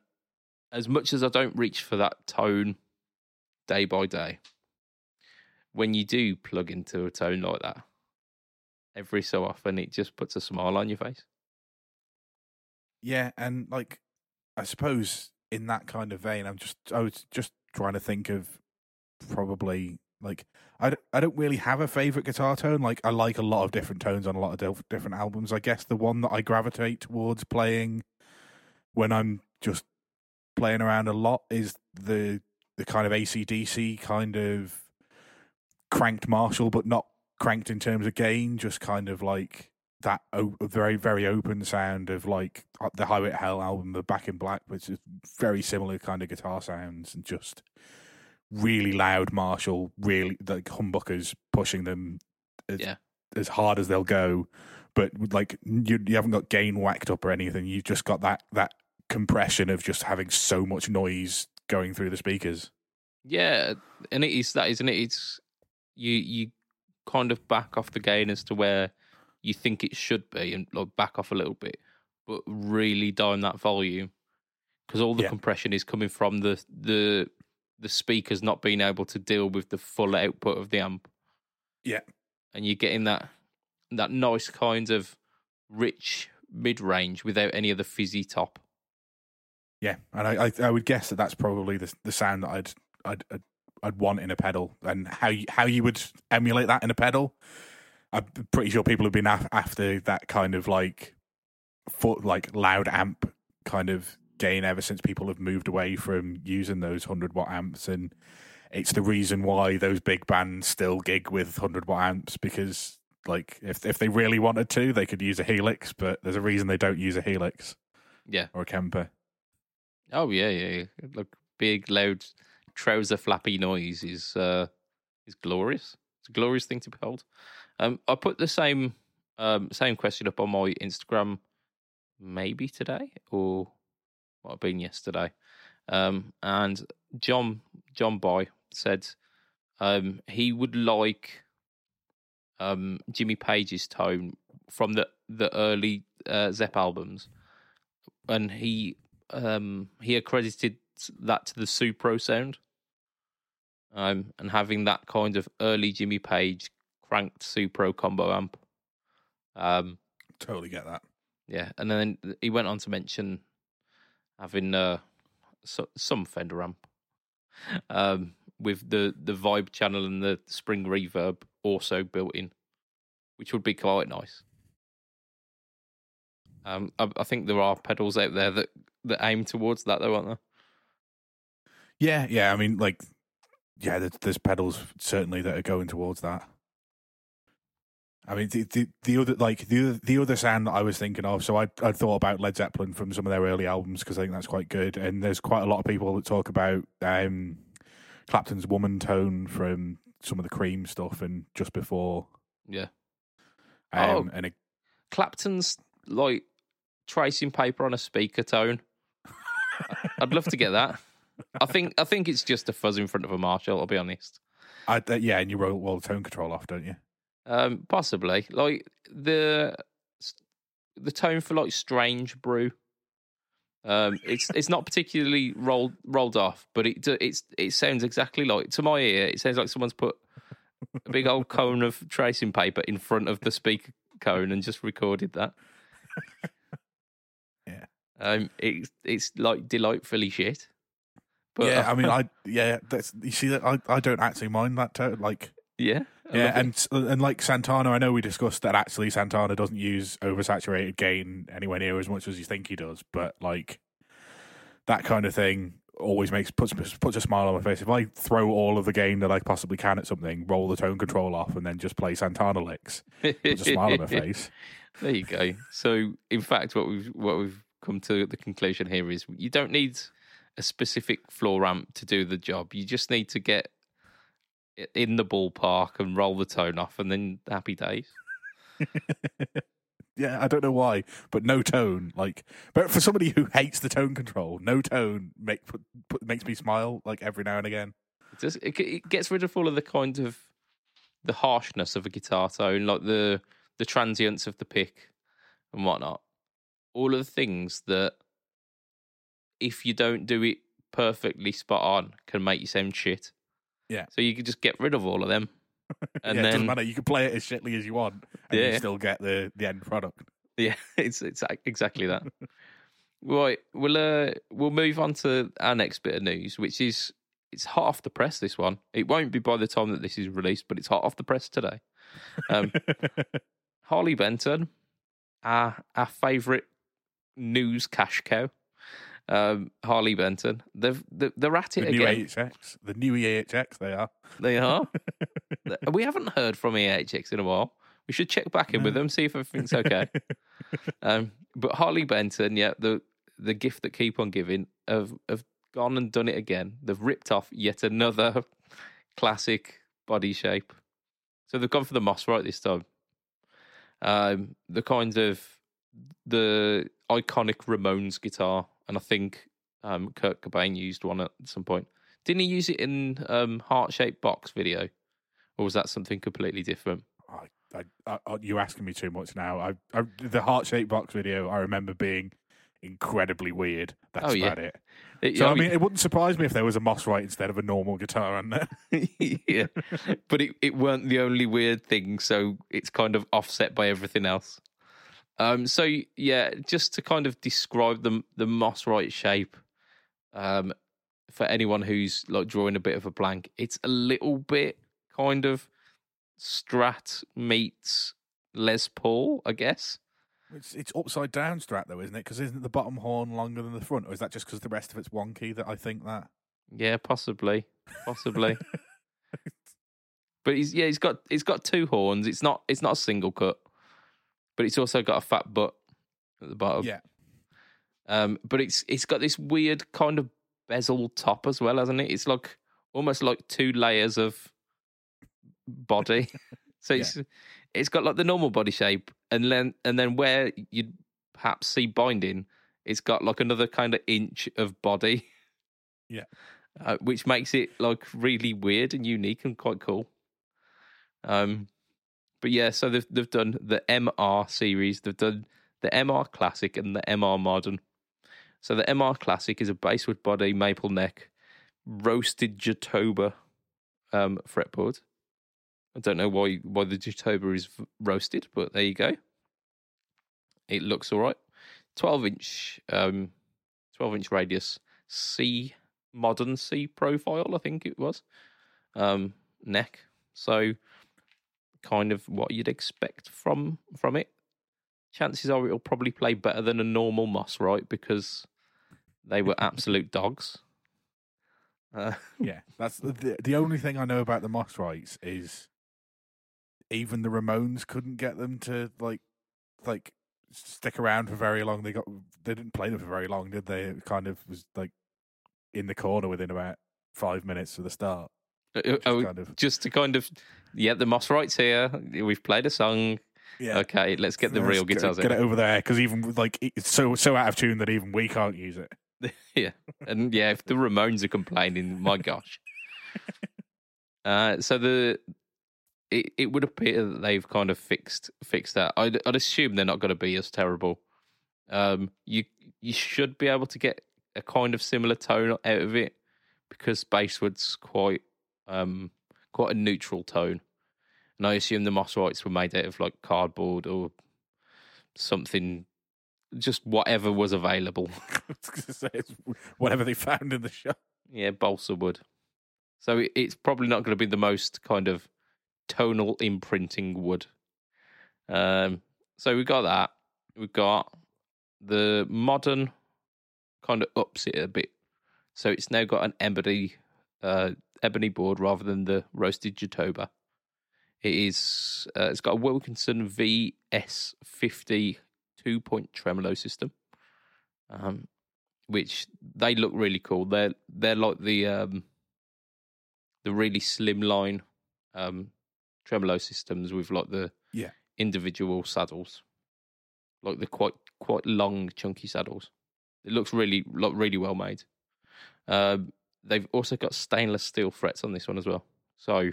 as much as I don't reach for that tone day by day, when you do plug into a tone like that, every so often it just puts a smile on your face. Yeah, and like I suppose in that kind of vein, I'm just I was just trying to think of probably like I, I don't really have a favorite guitar tone. Like I like a lot of different tones on a lot of different albums. I guess the one that I gravitate towards playing when I'm just playing around a lot is the the kind of ACDC kind of cranked Marshall, but not cranked in terms of gain, just kind of like that o- very very open sound of like uh, the Highway to Hell album, the Back in Black, which is very similar kind of guitar sounds and just really loud Marshall, really like humbuckers pushing them as, Yeah. as hard as they'll go, but like you you haven't got gain whacked up or anything. You've just got that that compression of just having so much noise going through the speakers. Yeah, and it is that, isn't it? It's you you kind of back off the gain as to where you think it should be, and like back off a little bit, but really down that volume because all the Yeah. compression is coming from the the the speakers not being able to deal with the full output of the amp. Yeah. and you're getting that that nice kind of rich mid range without any of the fizzy top. Yeah, and I, I I would guess that that's probably the the sound that I'd I'd I'd, I'd want in a pedal, and how you, how you would emulate that in a pedal. I'm pretty sure people have been af- after that kind of like foot like loud amp kind of gain ever since people have moved away from using those hundred watt amps, and it's the reason why those big bands still gig with hundred watt amps because like if if they really wanted to, they could use a Helix, but there's a reason they don't use a Helix Yeah. or a Kemper. Oh yeah, yeah. yeah. Look, big loud trouser flappy noise is uh is glorious. It's a glorious thing to behold. Um, I put the same um same question up on my Instagram, maybe today or might have been yesterday. Um, and John John Boy said um he would like um Jimmy Page's tone from the the early uh, Zepp albums, and he um, he accredited that to the Supro sound, um, and having that kind of early Jimmy Page cranked Supro combo amp. Um, Totally get that. yeah, and then he went on to mention having uh, so, some Fender amp um, with the the vibe channel and the spring reverb also built in, which would be quite nice. Um, I, I think there are pedals out there that that aim towards that, though, aren't there? Yeah, yeah. I mean, like, yeah, there's, there's pedals certainly that are going towards that. I mean, the the, the other like the the other sound that I was thinking of. So I I thought about Led Zeppelin from some of their early albums because I think that's quite good. And there's quite a lot of people that talk about um, Clapton's woman tone from some of the Cream stuff and just before. Yeah. Um, Oh. and it, Clapton's like tracing paper on a speaker tone. I'd love to get that. I think I think it's just a fuzz in front of a Marshall. I'll be honest. I, uh, yeah, and you roll, roll the tone control off, don't you? Um, possibly like the the tone for like Strange Brew. Um, it's it's not particularly rolled rolled off, but it it's it sounds exactly like to my ear. It sounds like someone's put a big old cone of tracing paper in front of the speaker cone and just recorded that. [laughs] Yeah. Um, it's it's like delightfully shit. But yeah, I mean, [laughs] I yeah, that's you see that I, I don't actually mind that tone. Like yeah, Yeah, and uh, and like Santana, I know we discussed that actually Santana doesn't use oversaturated gain anywhere near as much as you think he does, but like that kind of thing always makes puts puts a smile on my face. If I throw all of the gain that I possibly can at something, roll the tone control off, and then just play Santana licks, puts a smile on my [laughs] face. There you go. So, in fact, what we've what we've come to the conclusion here is you don't need a specific floor ramp to do the job. You just need to get in the ballpark and roll the tone off, and then happy days. [laughs] yeah, I don't know why, but no tone. Like, but for somebody who hates the tone control, no tone make put, put, makes me smile like every now and again. It, just, it, it gets rid of all of the kind of the harshness of a guitar tone, like the the transients of the pick and whatnot. All of the things that, if you don't do it perfectly spot on, can make you sound shit. Yeah. So you could just get rid of all of them, [laughs] and yeah, it doesn't then matter. You can play it as shitly as you want, and you still get the the end product. Yeah, [laughs] it's it's exactly that. [laughs] right, we'll uh, we'll move on to our next bit of news, which is it's hot off the press. This one, it won't be by the time that this is released, but it's hot off the press today. Um, Harley Benton, our our favourite news cash cow, um, Harley Benton. They've they're, at it the new again. AHX, the new EHX, they are. They are. [laughs] we haven't heard from EHX in a while. We should check back in with them, see if everything's okay. [laughs] um, but Harley Benton, yeah, the the gift that keep on giving, have have gone and done it again. They've ripped off yet another classic body shape. So they've gone for the Mosrite this time. Um, the kind of the iconic Ramones guitar, and I think um, Kurt Cobain used one at some point. Didn't he use it in um, heart shaped box video, or was that something completely different? I, I, I, you're asking me too much now. The heart shaped box video I remember being incredibly weird. That's Oh, yeah. about it. It- So I mean, it wouldn't surprise me if there was a Mosrite instead of a normal guitar on there. [laughs] yeah, but it, it weren't the only weird thing, so it's kind of offset by everything else. Um, so yeah, just to kind of describe the the Mosrite shape, um, for anyone who's like drawing a bit of a blank, it's a little bit kind of Strat meets Les Paul, I guess. It's it's upside down strat though, isn't it? Because isn't the bottom horn longer than the front, or is that just because the rest of it's wonky that I think that? Yeah, possibly, possibly. [laughs] but he's yeah, he's got he's got two horns. It's not it's not a single cut, but it's also got a fat butt at the bottom. Yeah, Um, but it's it's got this weird kind of bezel top as well, hasn't it? It's like almost like two layers of body. [laughs] so it's it's got like the normal body shape, and then and then where you'd perhaps see binding, it's got like another kind of inch of body. Yeah. uh, which makes it like really weird and unique and quite cool. Um, but yeah, so they've they've done the MR series, they've done the MR Classic and the MR Modern. So the MR Classic is a basswood body, maple neck, roasted Jatoba um, fretboard. I don't know why why the Jatoba is roasted, but there you go. It looks all right. Twelve inch, um, twelve inch radius, C modern C profile, I think it was. Um, neck. So kind of what you'd expect from from it. Chances are it'll probably play better than a normal Mosrite? Because they were absolute [laughs] dogs. Uh, yeah. That's the, the only thing I know about the Mosrites is even the Ramones couldn't get them to like like stick around for very long. They got they didn't play them for very long, did they? It kind of was like in the corner within about five minutes of the start. Uh, which oh, kind of just to kind of yeah, the Mosrites here. We've played a song. yeah. Okay, let's get the Let's real guitars Get, in. it over there because even like it's so so out of tune that even we can't use it. [laughs] yeah, and yeah, if the Ramones are complaining, my gosh. [laughs] Uh, so the it, it would appear that they've kind of fixed fixed that. I'd, I'd assume they're not going to be as terrible. Um, you you should be able to get a kind of similar tone out of it because basswood's quite um quite a neutral tone, and I assume the Mosrites were made out of like cardboard or something, just whatever was available. [laughs] I was gonna say, whatever they found in the shop. Yeah, balsa wood. So it's probably not going to be the most kind of tonal imprinting wood. Um, so we got that. We've got the modern kind of ups it a bit. So it's now got an ebony uh, ebony board rather than the roasted Jatoba. It is. Uh, it's got a Wilkinson VS50 two point tremolo system. Um, which they look really cool. They're they're like the um the really slim line um tremolo systems with like the Yeah. individual saddles. like the quite quite long, chunky saddles. It looks really look really well made. Um, they've also got stainless steel frets on this one as well. So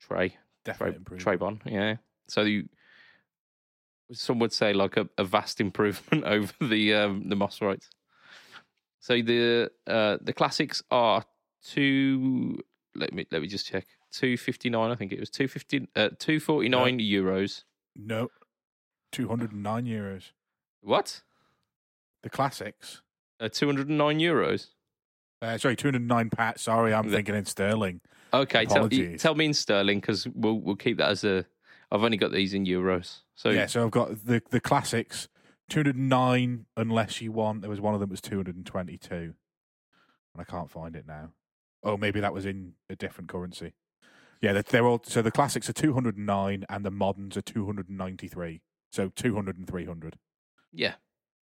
Trey, Definitely Trey. Trayvon, yeah. So you, some would say like a, a vast [laughs] improvement over the um, the Mosrites. So the uh, the classics are two. Let me let me just check. Two fifty nine. I think it was two fifty. Uh, two forty nine euros. No, two hundred and nine euros. What? The classics. Uh, two hundred and nine euros. Uh, sorry, two hundred and nine pat. Sorry, I'm thinking in sterling. Okay, tell, tell me in sterling because we'll we'll keep that as a. I've only got these in euros. So yeah, so I've got the the classics. Two hundred and nine, unless you want. There was one of them that was two hundred and twenty-two, and I can't find it now. Oh, maybe that was in a different currency. Yeah, they're, they're all. So the classics are two hundred and nine, and the moderns are two hundred and ninety-three. So 200 and 300. yeah,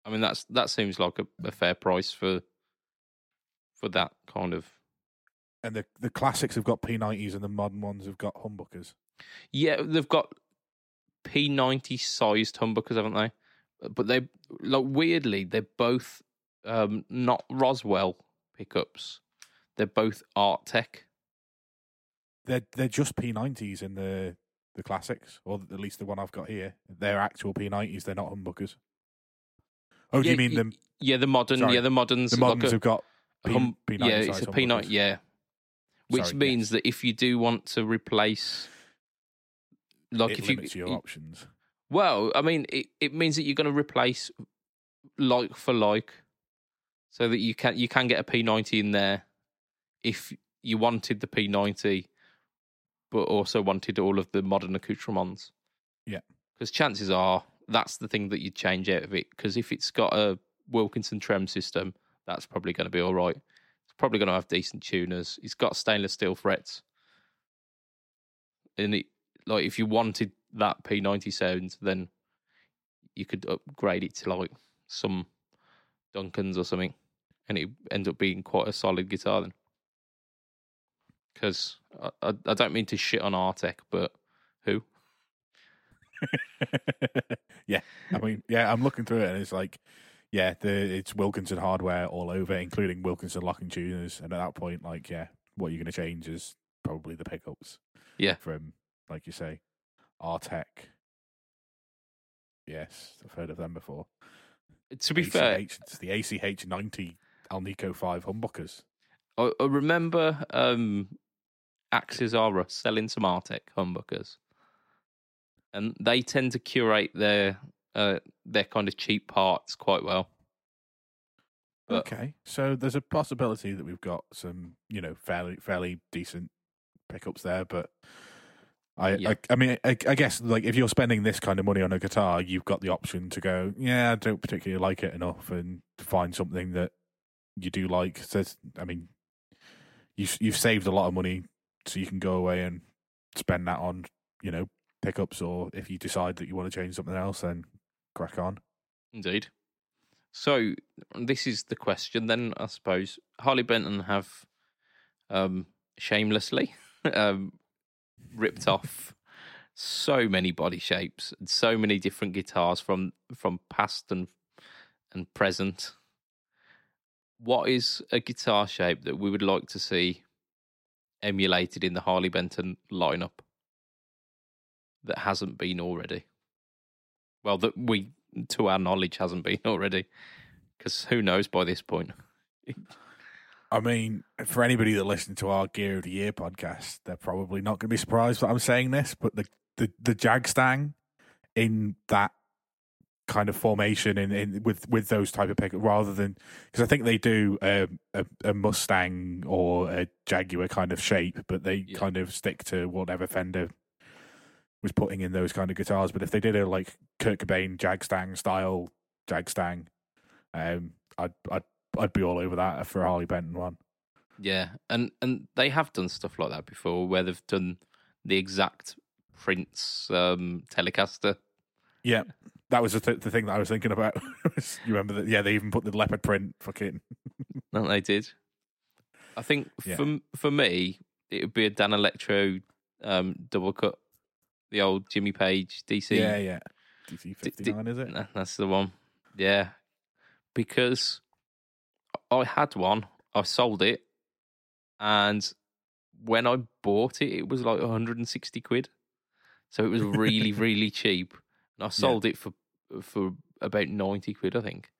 I mean that's that seems like a, a fair price for for that kind of And the the classics have got P90s, and the modern ones have got humbuckers. Yeah, they've got P ninety sized humbuckers, haven't they? But they like weirdly they're both um, not Roswell pickups. They're both Artec. They're they're just P90s in the the classics, or at least the one I've got here. They're actual P90s. They're not humbuckers. Oh, do Yeah, you mean y- them? Yeah, the modern. Sorry, Yeah, the moderns. The like moderns a have got P, hum- P90 yeah, it's a P ninety. humbuckers. Yeah, which Sorry, means yes. that if you do want to replace, like it if you, your y- options. Well, I mean, it, it means that you're going to replace like for like, so that you can you can get a P90 in there if you wanted the P90, but also wanted all of the modern accoutrements. Yeah. because chances are that's the thing that you'd change out of it. Because if it's got a Wilkinson trem system, that's probably going to be all right. It's probably going to have decent tuners. It's got stainless steel frets, and it like if you wanted that P90 sound, then you could upgrade it to like some Duncans or something, and it end up being quite a solid guitar then. Because I, I, I don't mean to shit on Artec, but who? [laughs] yeah, I mean, yeah, I'm looking through it, and it's like, yeah, the it's Wilkinson hardware all over, including Wilkinson locking tuners. And at that point, like, yeah, what you're going to change is probably the pickups. Yeah. from like you say, Artec. Yes, I've heard of them before. To be fair, it's the ACH ninety Alnico five humbuckers. I, I remember um, Axesrus selling some Artec humbuckers, and they tend to curate their uh, their kind of cheap parts quite well. But- okay, so there's a possibility that we've got some, you know, fairly fairly decent pickups there, but I, Yeah. I, I mean, I, I guess like if you're spending this kind of money on a guitar, you've got the option to go, yeah, I don't particularly like it enough, and to find something that you do like. So, I mean, you you've saved a lot of money, so you can go away and spend that on, you know, pickups, or if you decide that you want to change something else, then crack on. Indeed. So this is the question then, I suppose. Harley Benton have um, shamelessly [laughs] um, ripped [laughs] off so many body shapes and so many different guitars from from past and and present. What is a guitar shape that we would like to see emulated in the Harley Benton lineup that hasn't been already? Well, that we, to our knowledge, hasn't been [laughs] already. Because who knows by this point? I mean, for anybody that listened to our Gear of the Year podcast, they're probably not going to be surprised that I'm saying this, but the the, the Jag Stang in that kind of formation in, in with with those type of pick rather than because I think they do a, a a Mustang or a Jaguar kind of shape, but they Yeah. kind of stick to whatever Fender was putting in those kind of guitars. But if they did a like Kurt Cobain Jag Stang style Jag Stang, um, I'd I'd I'd be all over that for a Harley Benton one. Yeah, and and they have done stuff like that before, where they've done the exact Prince um, Telecaster. Yeah, that was the, th- the thing that I was thinking about. [laughs] you remember that? Yeah, they even put the leopard print fucking. [laughs] that they did. I think Yeah. for for me, it would be a Danelectro um, double cut, the old Jimmy Page DC Yeah, yeah. DC fifty nine, is it? That's the one. Yeah, because I had one, I sold it, and when I bought it, it was like 160 quid. So it was really, [laughs] really cheap, and I sold it for for about 90 quid, I think.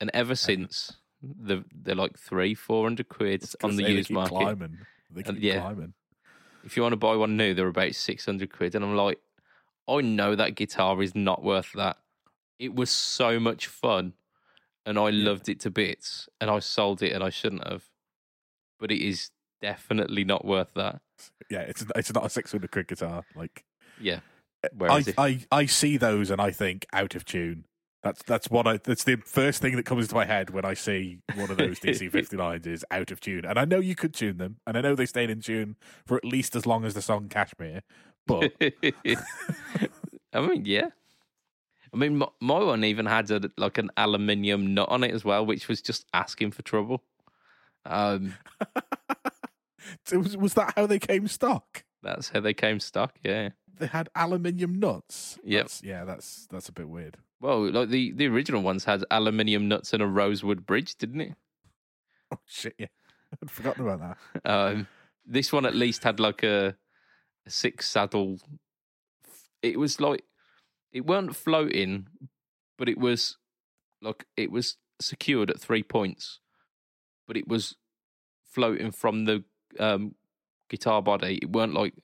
And ever since, the they're like three, four hundred quid on the used market. Climbing. They And keep yeah. climbing. If you want to buy one new, they're about 600 quid. And I'm like, I know that guitar is not worth that. It was so much fun and I loved it to bits and I sold it and I shouldn't have. But it is definitely not worth that. Yeah, it's it's not a six hundred quid guitar. Like Yeah. Eh, I, Whereas if, I I see those and I think out of tune. That's that's what I. That's the first thing that comes to my head when I see one of those DC [laughs] fifty nines is out of tune. And I know you could tune them, and I know they stayed in tune for at least as long as the song Kashmir. But [laughs] I mean, yeah. I mean, my, my one even had a, like an aluminium nut on it as well, which was just asking for trouble. Um, [laughs] was, was that how they came stock? that's how they came stock. Yeah. They had aluminium nuts. Yep. That's- yeah, that's that's a bit weird. Well, like the, the original ones had aluminium nuts and a rosewood bridge, didn't it? [laughs] Oh shit! Yeah, [laughs] I'd forgotten about that. [laughs] Um, this one at least had like a, a six saddle. It was like it weren't floating, but it was like it was secured at three points, but it was floating from the um, guitar body. It weren't like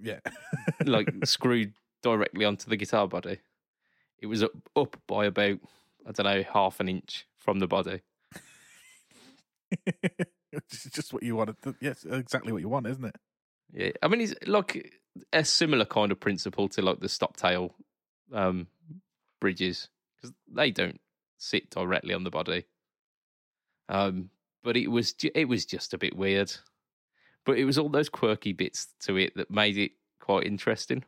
Yeah, [laughs] like [laughs] screwed directly onto the guitar body. It was up, up by about I don't know half an inch from the body. [laughs] it's just what you wanted. To, yes, exactly what you want, isn't it? Yeah, I mean, it's like a similar kind of principle to like the stop tail um, bridges because they don't sit directly on the body. Um, but it was ju- it was just a bit weird. But it was all those quirky bits to it that made it quite interesting.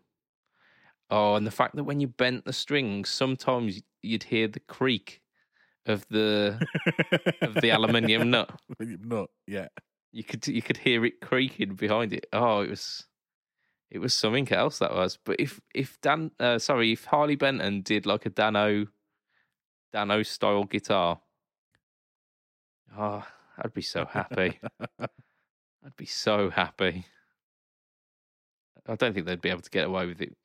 Oh, and the fact that when you bent the strings, sometimes you'd hear the creak of the of the aluminium [laughs] nut. nut. Yeah, You could you could hear it creaking behind it. Oh, it was it was something else that was. But if if Dan, uh, sorry, if Harley Benton did like a Dano Dano style guitar, oh, I'd be so happy. [laughs] I'd be so happy. I don't think they'd be able to get away with it,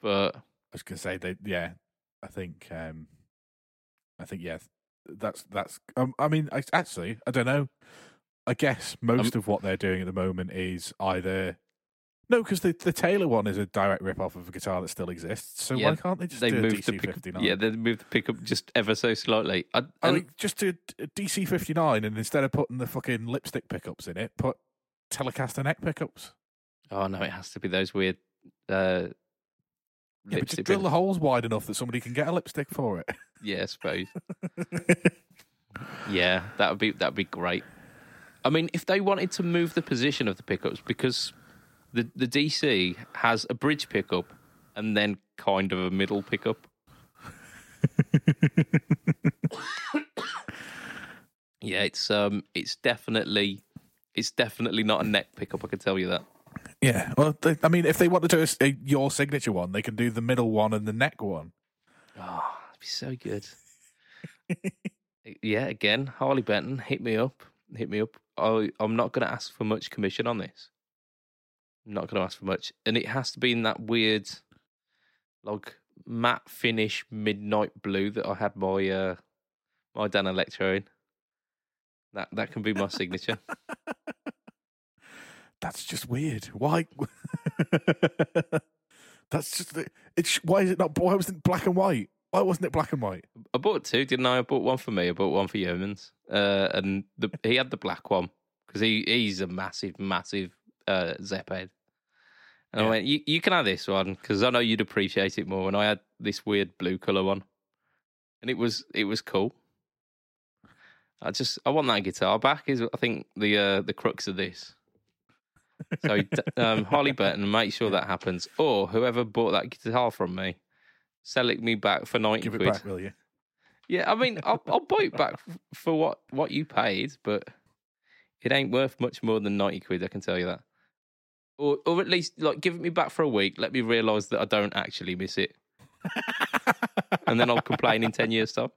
but I was gonna say they. Yeah, I think. um I think yeah. That's that's. Um, I mean, I, actually, I don't know. I guess most of what they're doing at the moment is either. No, because the the Taylor one is a direct rip off of a guitar that still exists. So Yeah, why can't they just they do a moved the DC pick, fifty nine? yeah, they moved the pickup just ever so slightly. I, I mean, just do a DC fifty nine, and instead of putting the fucking lipstick pickups in it, put Telecaster neck pickups. Oh no, it has to be those weird. Uh, Yeah, but just drill the holes wide enough that somebody can get a lipstick for it. [laughs] Yeah, I suppose. [laughs] yeah, that would be that would be great. I mean, if they wanted to move the position of the pickups, because the the DC has a bridge pickup and then kind of a middle pickup. [coughs] yeah, it's um, it's definitely, it's definitely not a neck pickup. I can tell you that. yeah, well, they, I mean, if they want to do a, a, your signature one, they can do the middle one and the neck one. Ah, oh, that'd be so good. [laughs] yeah, again, Harley Benton, hit me up. Hit me up. I, I'm not going to ask for much commission on this. Not going to ask for much. And it has to be in that weird, like, matte finish midnight blue that I had my uh, my Danelectro in. That, that can be my signature. [laughs] That's just weird. Why? [laughs] That's just it's. Why is it not? Why wasn't it black and white? Why wasn't it black and white? I bought two, didn't I? I bought one for me. I bought one for Yeomans. Uh, and the, he had the black one because he, he's a massive, massive uh, Zepp head. And Yeah. I went, you, you can have this one because I know you'd appreciate it more. And I had this weird blue color one, and it was it was cool. I just I want that guitar back. Is I think the uh, the crux of this. So um, Harley Benton, make sure that happens, or whoever bought that guitar from me, sell it me back for ninety Give it quid. back, will you? Yeah, I mean, I'll, I'll buy it back for what what you paid, but it ain't worth much more than ninety quid. I can tell you that. Or or at least like give it me back for a week. Let me realise that I don't actually miss it. [laughs] and then I'll complain in 10 years' time.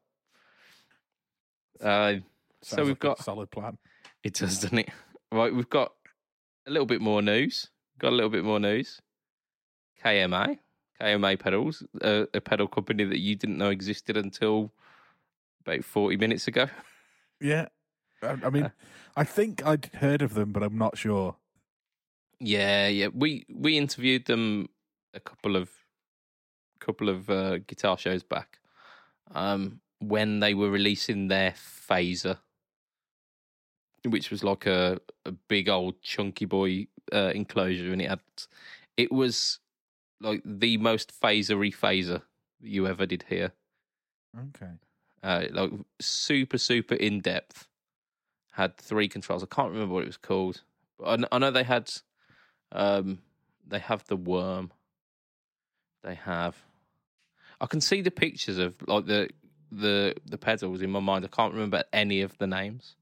Uh, so we've like a got solid plan. it does, doesn't it? Right, we've got a little bit more news. Got a little bit more news. KMA, KMA pedals, a, a pedal company that you didn't know existed until about 40 minutes ago. Yeah, I, I mean, Uh. I think I'd heard of them, but I'm not sure. Yeah, yeah. We we interviewed them a couple of couple of uh, guitar shows back. Um, when they were releasing their phaser, which was like a, a big old chunky boy uh, enclosure, and it had it was like the most phasery phaser you ever did hear. Okay. Uh, like super super in depth. Had three controls. I can't remember what it was called, but I, I know they had. Um, they have the worm. They have. I can see the pictures of like the the the pedals in my mind. I can't remember any of the names.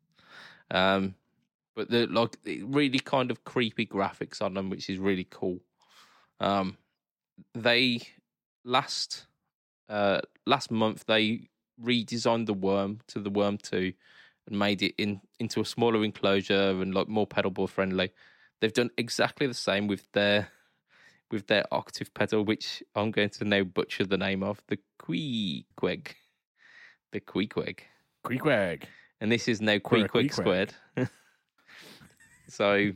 Um, but the like really kind of creepy graphics on them, which is really cool. Um, they last uh last month they redesigned the worm to the worm two and made it in into a smaller enclosure and like more pedalboard friendly. They've done exactly the same with their with their octave pedal, which I'm going to now butcher the name of the Queequeg. The Queequeg. Queequeg. And this is now Queequeg squared. [laughs] so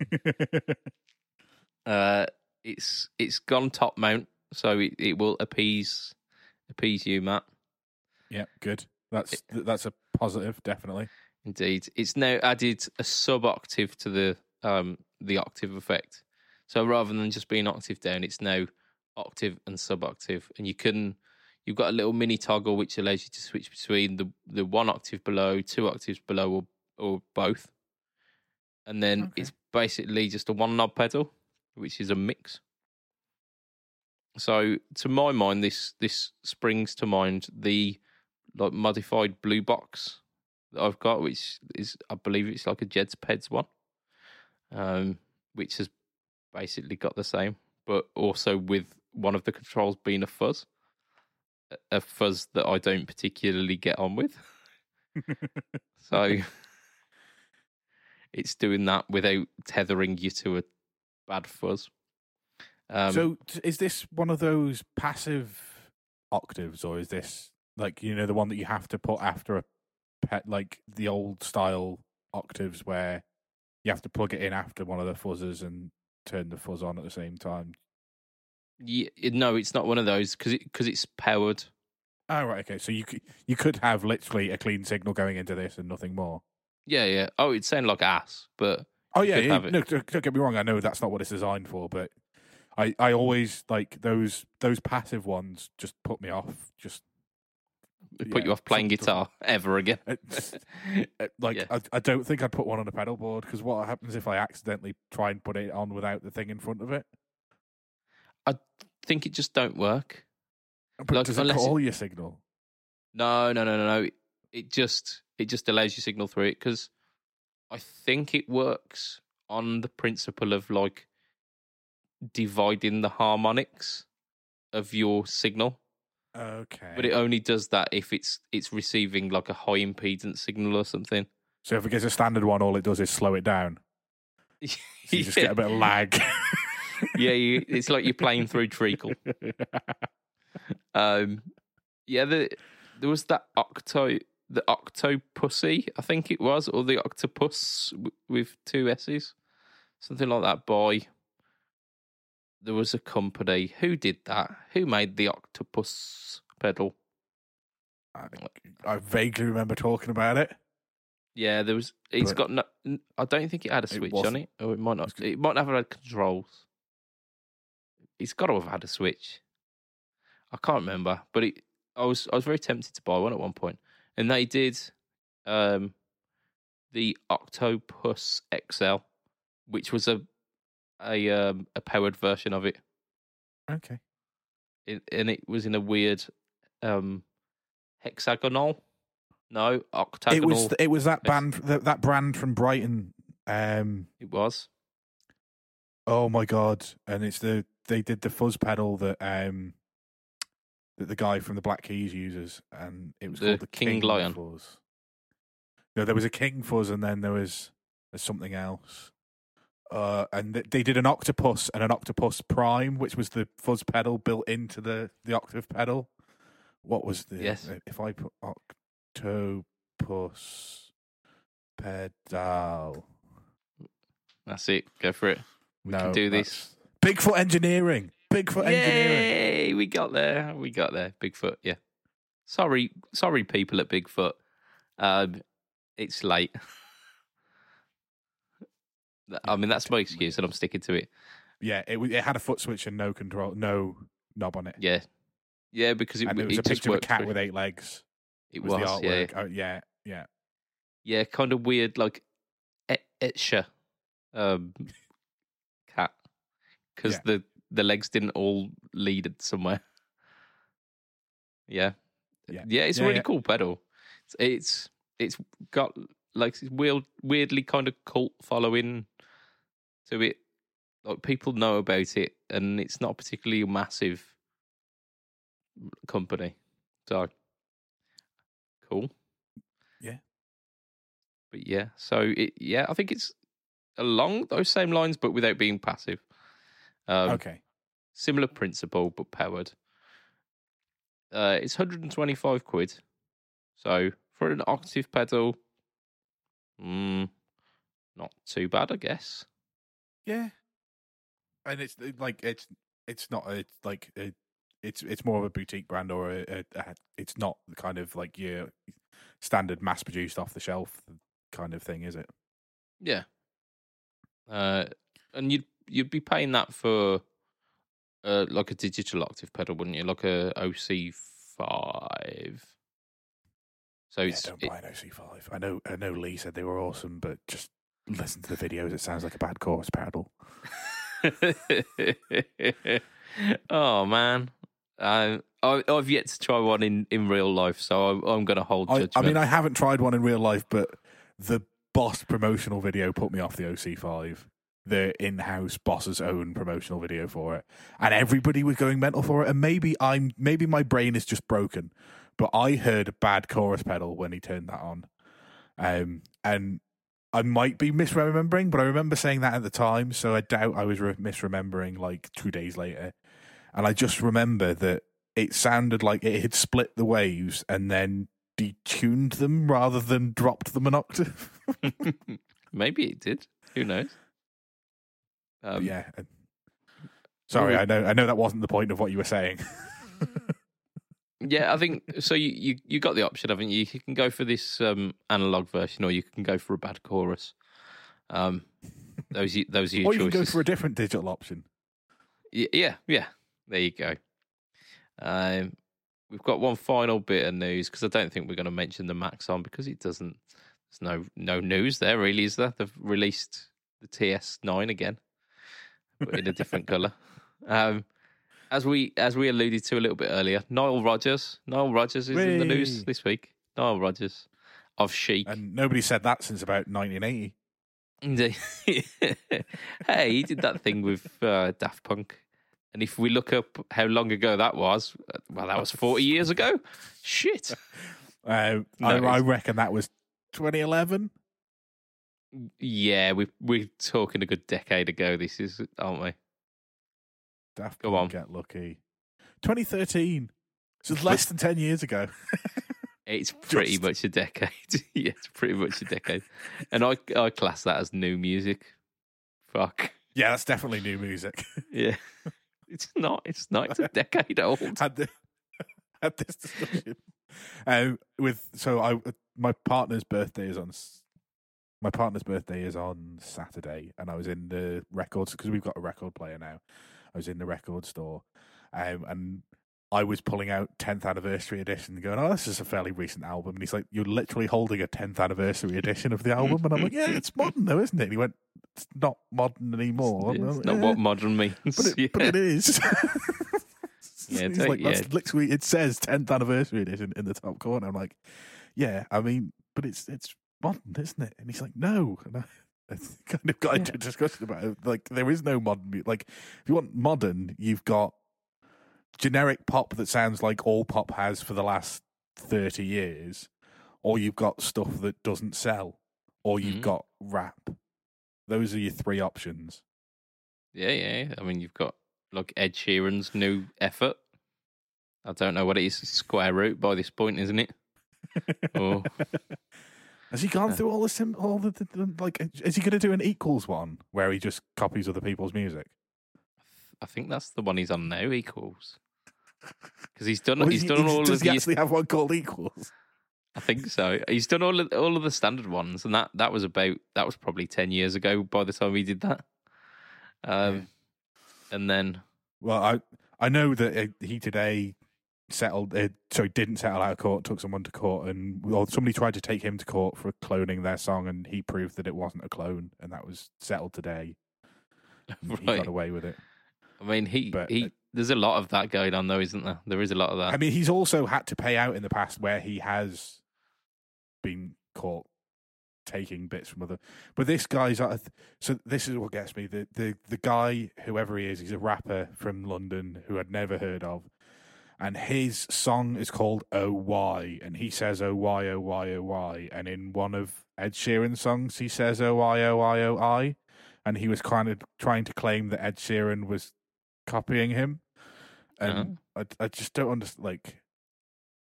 [laughs] uh it's it's gone top mount, so it, it will appease appease you, Matt. yeah, good. That's that's a positive, definitely. Indeed, it's now added a sub octave to the um the octave effect. So rather than just being octave down, it's now octave and sub octave, and you can you've got a little mini toggle which allows you to switch between the the one octave below, two octaves below, or or both. And then Okay. it's basically just a one knob pedal, which is a mix. So to my mind, this this springs to mind the like modified blue box that I've got, which is I believe it's like a Jed's Peds one, um, which has basically got the same, but also with one of the controls being a fuzz, a- fuzz that I don't particularly get on with. [laughs] so [laughs] it's doing that without tethering you to a bad fuzz. Um, so, is this one of those passive octaves, or is this like you know the one that you have to put after a pet, like the old style octaves where you have to plug it in after one of the fuzzers and turn the fuzz on at the same time? yeah, no, it's not one of those because it, cause it's powered. Oh right, okay. So you could you could have literally a clean signal going into this and nothing more. Yeah, yeah. Oh, it sounded like ass, but Oh yeah, yeah. no, don't don't get me wrong. I know that's not what it's designed for, but I I always like those those passive ones. Just put me off. Just it put Yeah, you off playing guitar ever again. [laughs] Like Yeah. I, I don't think I'd put one on a pedal board because what happens if I accidentally try and put it on without the thing in front of it? I think it just don't work. But Like, does it unless it- your signal? No, no, no, no, no. It just it just allows you signal through it because I think it works on the principle of like dividing the harmonics of your signal, Okay. but it only does that if it's it's receiving like a high impedance signal or something. so if it gets a standard one, all it does is slow it down. [laughs] So you just get a bit of lag. yeah, you, it's like you're playing through treacle. [laughs] Um, yeah, the, there was that octo, the octopussy, I think it was, or the octopus w- with two s's, something like that. By there was a company who did that. Who made the octopus pedal? I, I vaguely remember talking about it. Yeah, there was. It's But- got no. I don't think it had a It switch on it, or it might not. It might have had controls. It's got to have had a switch. I can't remember, but it. I was I was very tempted to buy one at one point, and they did, um, the Octopus XL, which was a a um a powered version of it, Okay. it and it was in a weird, um, hexagonal. No, octagonal. It was it was that band that, that brand from Brighton. Um, It was. oh my god! And it's the they did the fuzz pedal that um, that the guy from the Black Keys uses, and it was The called the King Lion. Fuzz. No, there was a King Fuzz, and then there was there's something else. Uh, and th- they did an octopus and an octopus prime, which was the fuzz pedal built into the the octave pedal. What was the? Yes. If I put octopus pedal, That's it. Go for it. We no, can do this. Bigfoot engineering. Bigfoot engineering. Yay! We got there. We got there. Bigfoot. Yeah. Sorry, sorry, people at Bigfoot. Um, it's late. [laughs] I mean, that's my excuse, and I'm sticking to it. Yeah, it it had a foot switch and no control, no knob on it. Yeah, yeah, because it, and it it, was a just picture of a cat with eight legs. It was, was, the yeah, artwork. Oh, yeah, yeah. yeah, kind of weird, like et- Escher um, cat, because Yeah. the the legs didn't all lead somewhere. Yeah, Yeah. yeah, it's a Yeah, really yeah. cool pedal. It's it's, it's got like weird, weirdly kind of cult following to it. Like people know about it, and it's not particularly a massive company. So cool. Yeah. But yeah, so it yeah, I think it's along those same lines, but without being passive. Um, okay. Similar principle, but powered. Uh, it's 125 quid. So for an octave pedal, mm, not too bad, I guess. Yeah. And it's like it's it's not a like a, it's it's more of a boutique brand or a, a, a it's not the kind of like your standard mass produced off the shelf kind of thing, is it? Yeah. Uh, and you'd you'd be paying that for uh, like a digital octave pedal, wouldn't you? Like a OC five. So Yeah, it's don't it- buy an OC5. I know I know Lee said they were awesome, but just listen to the videos. It sounds like a bad chorus [laughs] pedal. oh man, I, I I've yet to try one in, in real life, so I'm, I'm going to hold I. I mean, I haven't tried one in real life, but the Boss promotional video put me off the OC5. The in-house Boss's own promotional video for it, and everybody was going mental for it. And maybe I'm, maybe my brain is just broken, but I heard a bad chorus pedal when he turned that on, um, and I might be misremembering, but I remember saying that at the time, so I doubt I was re- misremembering like two days later. And I just remember that it sounded like it had split the waves and then detuned them rather than dropped them an octave. [laughs] Maybe it did. Who knows? Um, yeah. Sorry, I know I know that wasn't the point of what you were saying. [laughs] Yeah, I think [laughs] so. You, you you got the option, haven't you? You can go for this um, analog version, or you can go for a bad chorus. Um, those those are your [laughs] or you can go for a different digital option. Y- yeah, yeah. There you go. Um, we've got one final bit of news because I don't think we're going to mention the Maxon because it doesn't. There's no no news there really, is there? They've released the TS9 again, but in a different [laughs] color. Um, as we as we alluded to a little bit earlier, Nile Rodgers. Nile Rodgers is in the news this week. Nile Rodgers of Chic. And nobody said that since about 1980. [laughs] Hey, he did that thing with uh, Daft Punk. And if we look up how long ago that was, uh, well, that was 40 [laughs] years ago. Shit. [laughs] Uh, No, I, I reckon that was 2011. Yeah, we, we're talking a good decade ago, this is, aren't we? Daft Go on. Get Lucky. 2013. So it's less than 10 years ago. [laughs] It's pretty Just- much a decade. [laughs] yeah, it's pretty much a decade. And I, I class that as new music. Fuck. yeah, that's definitely new music. [laughs] Yeah. It's not. It's not. It's a decade old. had the, had this discussion um, with so I my partner's birthday is on my partner's birthday is on Saturday, and I was in the records because we've got a record player now. I was in the record store, um, and I was pulling out 10th anniversary edition, going, "Oh, this is a fairly recent album." And he's like, "You're literally holding a 10th anniversary edition of the [laughs] album," and I'm like, "Yeah, it's modern though, isn't it?" And he went, "It's not modern anymore." And It's like, not "Yeah." what modern means. but it, yeah. [laughs] but it is. [laughs] Yeah, don't- like, that's yeah. literally it says 10th anniversary edition in the top corner. I'm like, yeah, I mean, but it's it's modern, isn't it? And he's like, no. And I, I kind of got into a discussion about it. Like, there is no modern. Like, if you want modern, you've got generic pop that sounds like all pop has for the last 30 years, or you've got stuff that doesn't sell, or you've Mhm. got rap. Those are your three options. Yeah, yeah. I mean, you've got like Ed Sheeran's new effort. I don't know what it is. Square root by this point, isn't it? [laughs] Or Has he gone through all the, sim- all the, the, the like? Is he going to do an equals one where he just copies other people's music? I think that's the one he's on now. Equals [laughs] because he's done. He's he- done all does of he the. actually have one called equals? I think so. He's done all of all of the standard ones, and that that was about that was probably ten years ago by the time he did that. Um, and then Well, I I know that uh, he today settled. Uh, sorry, didn't settle out of court. Took someone to court, and well, somebody tried to take him to court for cloning their song, and he proved that it wasn't a clone, and that was settled today. [laughs] He, he got away with it. I mean, he But, he. uh, there's a lot of that going on, though, isn't there? There is a lot of that. I mean, he's also had to pay out in the past where he has been caught taking bits from other. But this guy's uh, so this is what gets me. The the the guy, whoever he is, he's a rapper from London who I'd never heard of, and his song is called "Oh Why," and he says "Oh why, oh why, oh why," and in one of Ed Sheeran's songs, he says "Oh why, oh why, oh I," and he was kind of trying to claim that Ed Sheeran was copying him, and uh-huh. I I just don't understand like.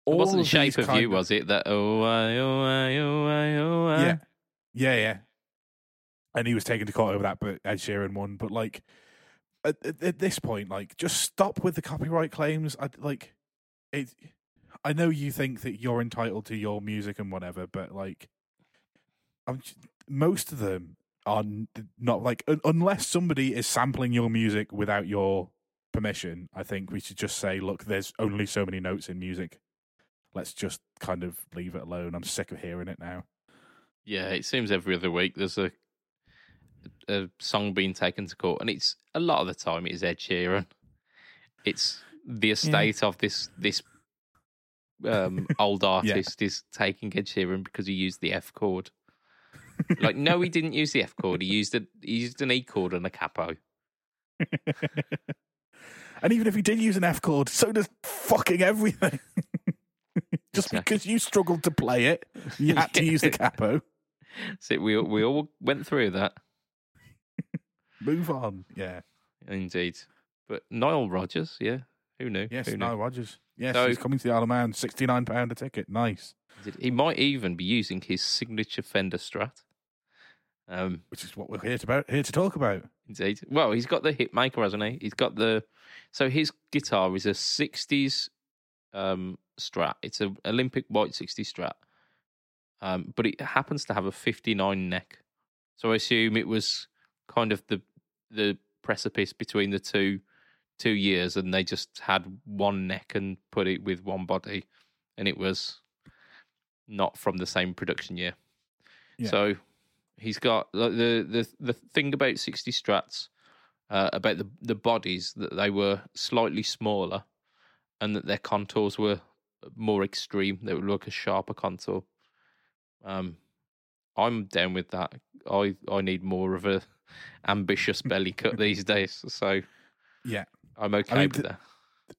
It wasn't of shape of you, kind was it? That oh I oh I oh I oh I. Yeah, yeah, yeah. And he was taken to court over that, but Ed Sheeran won. But like, at, at, this point, like, just stop with the copyright claims. I like it. I know you think that you're entitled to your music and whatever, but like, I'm most of them are not like un- unless somebody is sampling your music without your permission. I think we should just say, look, there's only so many notes in music. Let's just kind of leave it alone. I'm sick of hearing it now. Yeah, it seems every other week there's a a song being taken to court, and it's a lot of the time it is Ed Sheeran. It's the estate of this this um, [laughs] old artist is taking Ed Sheeran because he used the F chord. Like, no, he didn't use the F chord. He used a he used an E chord and a capo. [laughs] and even if he did use an F chord, so does fucking everything. [laughs] Just Exactly. because you struggled to play it, you had to use the capo. So we we all went through that, Move on. Yeah. indeed. But Nile Rodgers, yeah, who knew? Yes, who knew? Nile Rodgers. Yes, So- he's coming to the Isle of Man. £69 a ticket. Nice. He might even be using his signature Fender Strat. Um, Which is what we're here to, about, here to talk about. Indeed. Well, he's got the hitmaker, hasn't he? He's got the. So his guitar is a '60s um, Strat. It's an Olympic white '60s Strat, um, but it happens to have a 59 neck. So I assume it was kind of the the precipice between the two two years, and they just had one neck and put it with one body, and it was not from the same production year. Yeah. So he's got the the the thing about 60 strats uh, about the the bodies that they were slightly smaller and that their contours were more extreme they would look a sharper contour um i'm down with that i i need more of a ambitious belly cut [laughs] these days so Yeah. i'm okay mean, with the- that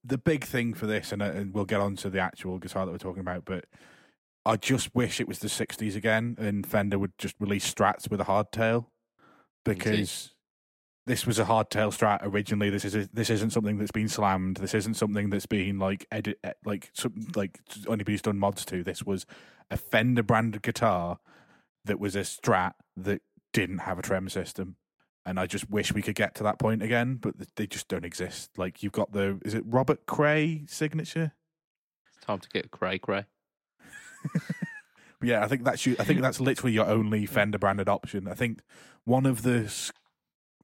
the big thing for this, and, uh, and we'll get on to the actual guitar that we're talking about, but I just wish it was the 60s again and Fender would just release strats with a hardtail because this was a hardtail strat originally. This is a, this isn't something that's been slammed. This isn't something that's been like edit eh, like some, like anybody's done mods to. This was a Fender branded guitar that was a strat that didn't have a trem system. And I just wish we could get to that point again, but they just don't exist. Like you've got the is it Robert Cray signature? it's time to get cray cray [laughs] Yeah, I think that's you. I think that's literally your only Fender branded option. I think one of the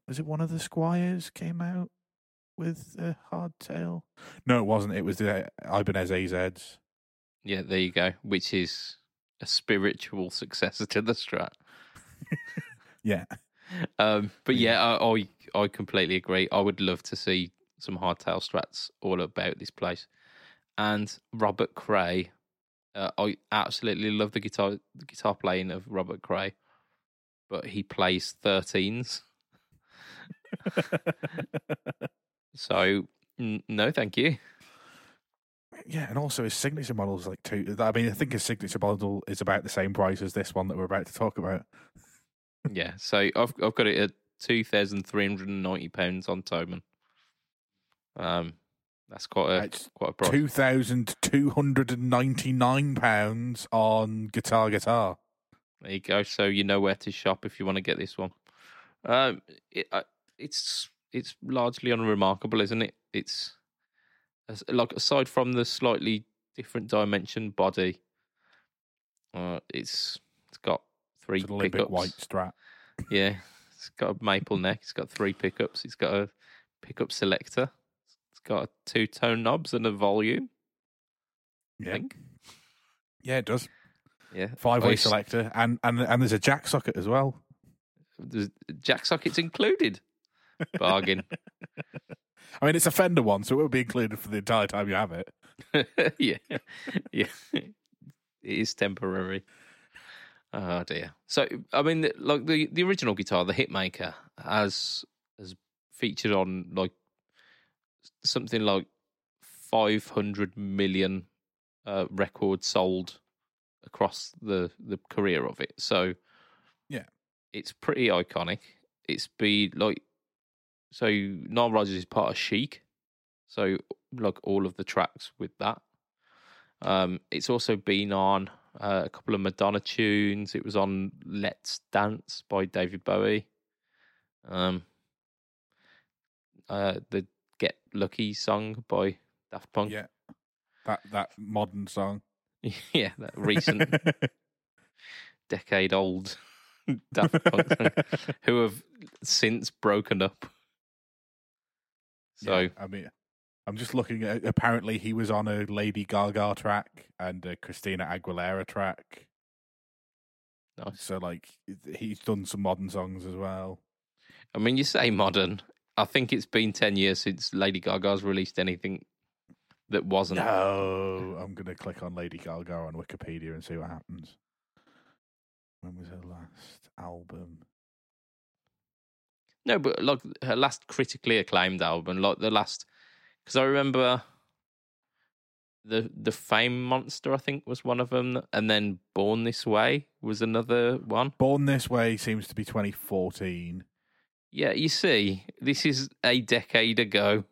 was it one of the Squiers came out with a hardtail. No, it wasn't. It was the Ibanez AZs. yeah there you go which is a spiritual successor to the strat [laughs] Yeah, Um, but yeah, I, I I completely agree. I would love to see some hardtail strats all about this place. And Robert Cray, uh, I absolutely love the guitar the guitar playing of Robert Cray, but he plays thirteens. So N- no, thank you. Yeah, and also his signature model is like two. I mean, I think his signature model is about the same price as this one that we're about to talk about. Yeah, so I've I've got it at two thousand three hundred and ninety pounds on Thomann. Um, that's quite a It's quite a price. Two thousand two hundred and ninety nine pounds on Guitar Guitar. There you go. So you know where to shop if you want to get this one. Um, it, uh, it's it's largely unremarkable, isn't it? It's like aside from the slightly different dimension body, uh, it's three It's a little pickups. bit white strap. Yeah, it's got a maple neck. It's got three pickups. It's got a pickup selector. It's got two tone knobs and a volume. Yeah, yeah, it does. Yeah, Five way selector, and and and there's a jack socket as well. There's jack sockets included. Bargain. [laughs] [laughs] I mean, it's a Fender one, so it will be included for the entire time you have it. [laughs] yeah, yeah. It is temporary. Oh dear. So I mean, like the the original guitar, the Hitmaker, has has featured on like something like five hundred million uh, records sold across the the career of it. So Yeah. it's pretty iconic. It's been like so. Nile Rodgers is part of Chic, so like all of the tracks with that. Um, it's also been on uh, a couple of Madonna tunes. It was on "Let's Dance" by David Bowie. Um, uh, the "Get Lucky" song by Daft Punk. Yeah, that that modern song. [laughs] yeah, that recent [laughs] decade-old [laughs] Daft Punk song, who have since broken up. So Yeah, I mean, I'm just looking at. Apparently, he was on a Lady Gaga track and a Christina Aguilera track. nice. So, like, he's done some modern songs as well. I mean, you say modern. I think it's been ten years since Lady Gaga's released anything that wasn't. No, I'm gonna click on Lady Gaga on Wikipedia and see what happens. When was her last album? No, but like her last critically acclaimed album, like the last, because I remember the the Fame Monster, I think was one of them, and then Born This Way was another one. Born This Way seems to be 2014, Yeah, you see, this is a decade ago.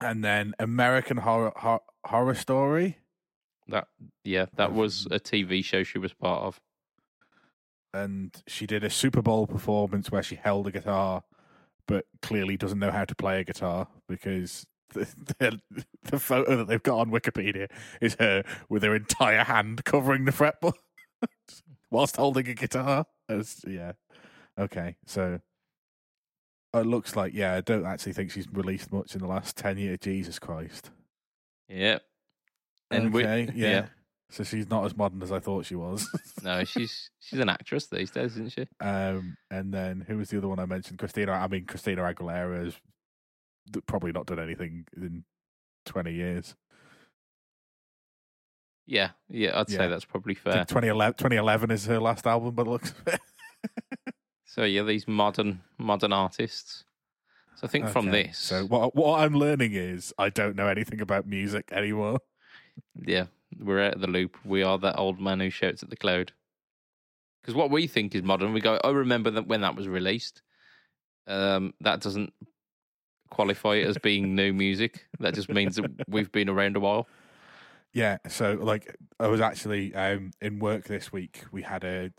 and then American Horror Hor- Horror Story, That yeah, that was a TV show she was part of. and she did a Super Bowl performance where she held a guitar, but clearly doesn't know how to play a guitar because. The, the, photo that they've got on Wikipedia is her with her entire hand covering the fretboard [laughs] whilst holding a guitar. It's- yeah. Okay. So it looks like, yeah, I don't actually think she's released much in the last 10 years. Jesus Christ. Yeah, and we- yeah. yeah. So she's not as modern as I thought she was. [laughs] no, she's she's an actress these days, isn't she? um, and then who was the other one I mentioned? Christina. I mean, Christina Aguilera has d- probably not done anything in 20 years. Yeah, yeah, I'd Yeah. say that's probably fair. think 2011, 2011 is her last album, by the looks of it. [laughs] So yeah, these modern modern artists. So I think from this, So what what I'm learning is I don't know anything about music anymore. yeah, we're out of the loop. We are that old man who shouts at the cloud. Because what we think is modern, we go, I remember that when that was released. Um, that doesn't qualify it as being new music. That just means that we've been around a while. Yeah, so like I was actually um in work this week. We had a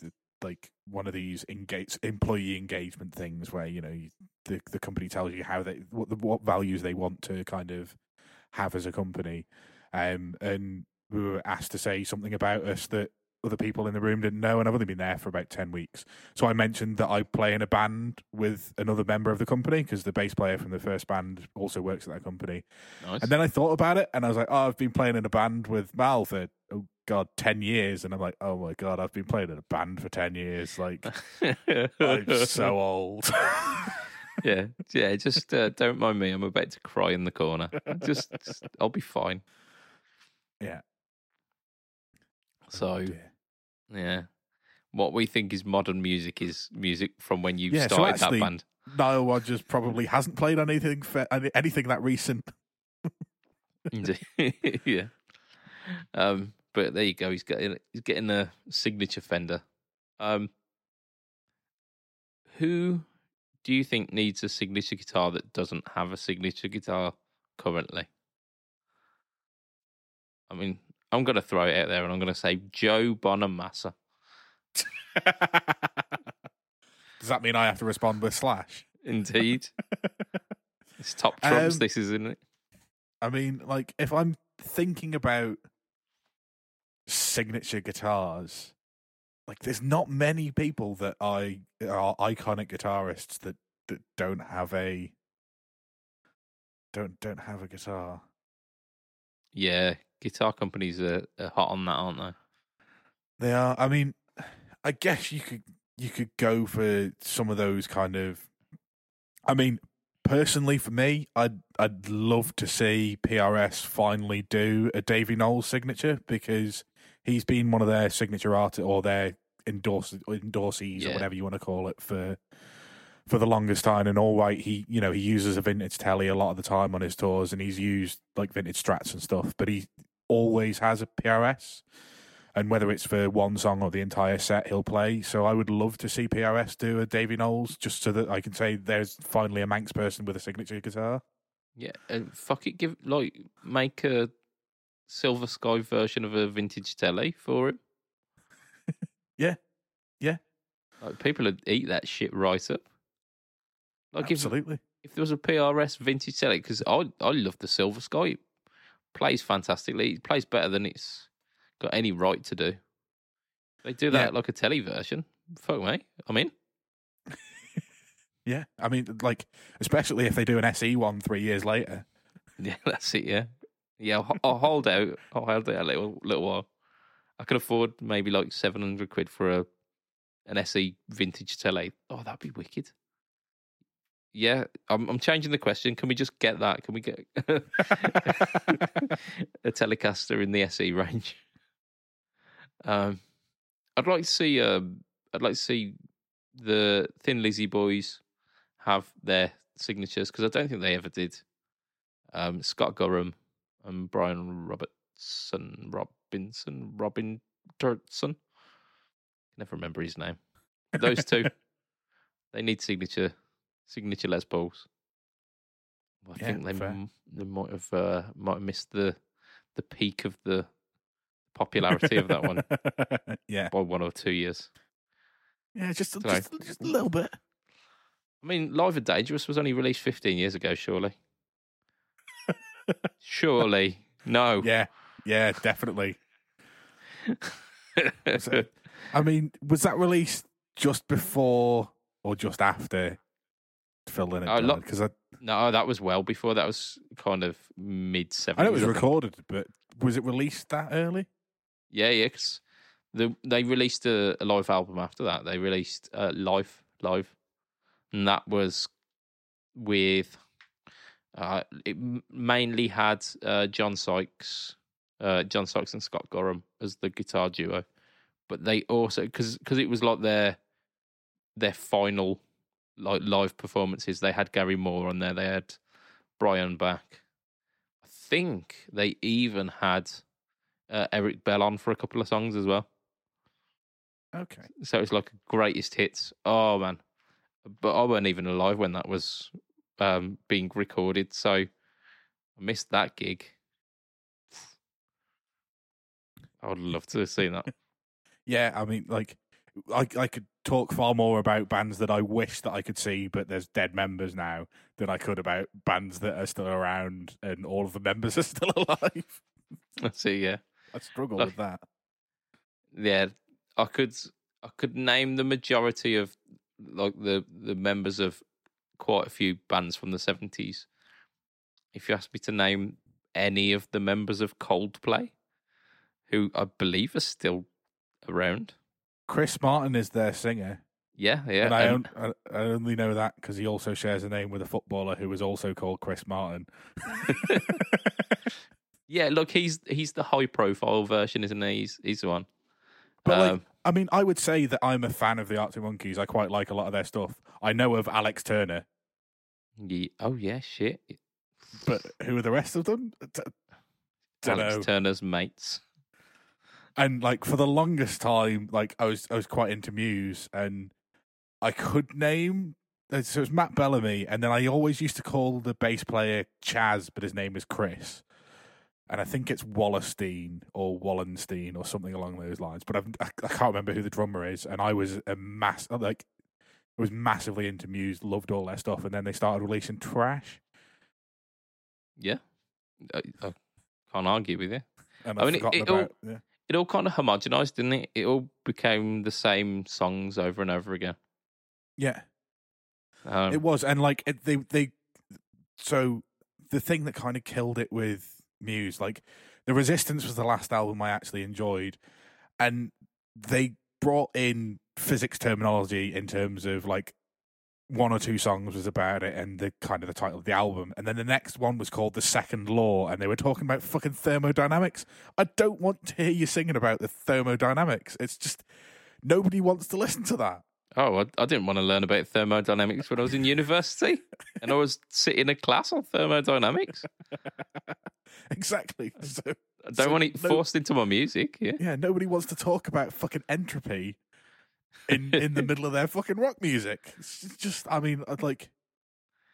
like one of these engage employee engagement things where you know the the company tells you how they what the, what values they want to kind of have as a company, um and we were asked to say something about us that other people in the room didn't know, and I've only been there for about ten weeks. So I mentioned that I play in a band with another member of the company because the bass player from the first band also works at that company. Nice. And then I thought about it, and I was like, "Oh, I've been playing in a band with Mal for oh god, ten years." And I'm like, "Oh my god, I've been playing in a band for ten years. Like, I'm so [laughs] old." [laughs] yeah, yeah. Just uh, don't mind me. I'm about to cry in the corner. Just, just I'll be fine. Yeah. So Oh. Yeah, what we think is modern music is music from when you Yeah, so started actually- that band. Nile Rodgers probably hasn't played anything fa- anything that recent. [laughs] Yeah. Um, but there you go. He's getting he's getting a signature Fender. Um, who do you think needs a signature guitar that doesn't have a signature guitar currently? I mean, I'm going to throw it out there, and I'm going to say Joe Bonamassa. Does that mean I have to respond with slash? Indeed, [laughs] it's top trumps. Um, this is, isn't it? I mean, like if I'm thinking about signature guitars, like there's not many people that I are iconic guitarists that that don't have a don't don't have a guitar. Yeah, guitar companies are, are hot on that, aren't they? They are. I mean, I guess you could you could go for some of those kind of. I mean, personally, for me, I'd I'd love to see PRS finally do a Davy Knowles signature because he's been one of their signature art or their endorse endorsees or whatever you want to call it for for the longest time. And all right, he you know he uses a vintage telly a lot of the time on his tours, and he's used like vintage strats and stuff, but he always has a PRS and whether it's for one song or the entire set he'll play. So I would love to see PRS do a Davy Knowles just so that I can say there's finally a Manx person with a signature guitar. Yeah, uh, fuck it. Give like make a Silver Sky version of a vintage telly for him. [laughs] Yeah, yeah. Like people would eat that shit right up. Like if Absolutely. if there was a PRS vintage telly, because I I love the Silver Sky. It plays fantastically. It plays better than it's got any right to do. They do that Yeah. like a telly version. Fuck me, I'm in. [laughs] Yeah. I mean, like, especially if they do an SE one three years later. [laughs] Yeah, that's it. Yeah, yeah. I'll, I'll hold out. I'll hold out a little little while. I could afford maybe like seven hundred quid for a an SE vintage telly. Oh, that'd be wicked. Yeah, I'm I'm changing the question. Can we just get that? Can we get [laughs] [laughs] a Telecaster in the SE range? Um, I'd like to see. Um, I'd like to see the Thin Lizzy boys have their signatures because I don't think they ever did. Um, Scott Gorham and Brian Robertson, Robinson, Robin Dirtson. Never remember his name. Those two, [laughs] they need signature, signature Les Pauls. I Yeah, think they m- they might have uh, might have missed the the peak of the popularity of that one [laughs] yeah. by one or two years. Yeah, just, just, just a little bit. I mean, Live and Dangerous was only released 15 years ago, surely. [laughs] surely. No. Yeah. Yeah, definitely. So- [laughs] I mean, was that released just before or just after Phil Lynott Oh, died? lo- Because I, no, that was well before. That was kind of mid 70s. I know it was recorded, but was it released that early? Yeah, yeah, 'cause the, they released a, a live album after that. They released uh, Live, Live. And that was with, uh, it mainly had uh, John Sykes, uh, John Sykes and Scott Gorham as the guitar duo. But they also, because because it was like their their final like live performances, they had Gary Moore on there, they had Brian back. I think they even had uh, Eric Bell on for a couple of songs as well. Okay. So it's like greatest hits. Oh man, but I weren't even alive when that was um, being recorded, so I missed that gig. I would love to have seen that. [laughs] Yeah, I mean, like, I I could talk far more about bands that I wish that I could see, but there's dead members now than I could about bands that are still around and all of the members are still [laughs] alive. I see, yeah, I struggle Like- with that. yeah. I could I could name the majority of like the the members of quite a few bands from the seventies. If you asked me to name any of the members of Coldplay, who I believe are still around. Chris Martin is their singer, Yeah, yeah. and I, I, I only know that because he also shares a name with a footballer who is also called Chris Martin. [laughs] yeah, look, he's he's the high profile version, isn't he? He's he's the one. But like, Um, I mean, I would say that I'm a fan of the Arctic Monkeys. I quite like a lot of their stuff. I know of Alex Turner, oh yeah, shit. but who are the rest of them? D- Alex dunno. Turner's mates. And like for the longest time, like I was I was quite into Muse, and I could name. uh, So it was Matt Bellamy, and then I always used to call the bass player Chaz, but his name is Chris, and I think it's Wallerstein or Wallenstein or something along those lines. But I've, I I can't remember who the drummer is, and I was a mass like I was massively into Muse, loved all their stuff, and then they started releasing trash, Yeah, I, I can't argue with you. and I I've mean, it- it all- yeah. It all kind of homogenized, didn't it? It all became the same songs over and over again. yeah, Um, It was, and like it, they they. So the thing that kind of killed it with Muse, like the Resistance, was the last album I actually enjoyed, and they brought in physics terminology in terms of like one or two songs was about it and the kind of the title of the album. And then the next one was called the second law and they were talking about fucking thermodynamics. I don't want to hear you singing about the thermodynamics. It's just nobody wants to listen to that. Oh, I, I didn't want to learn about thermodynamics when I was in university, and I was sitting in a class on thermodynamics. [laughs] exactly. So I don't So want it no- forced into my music. Yeah, Yeah, nobody wants to talk about fucking entropy in in the middle of their fucking rock music. It's just, I mean, like,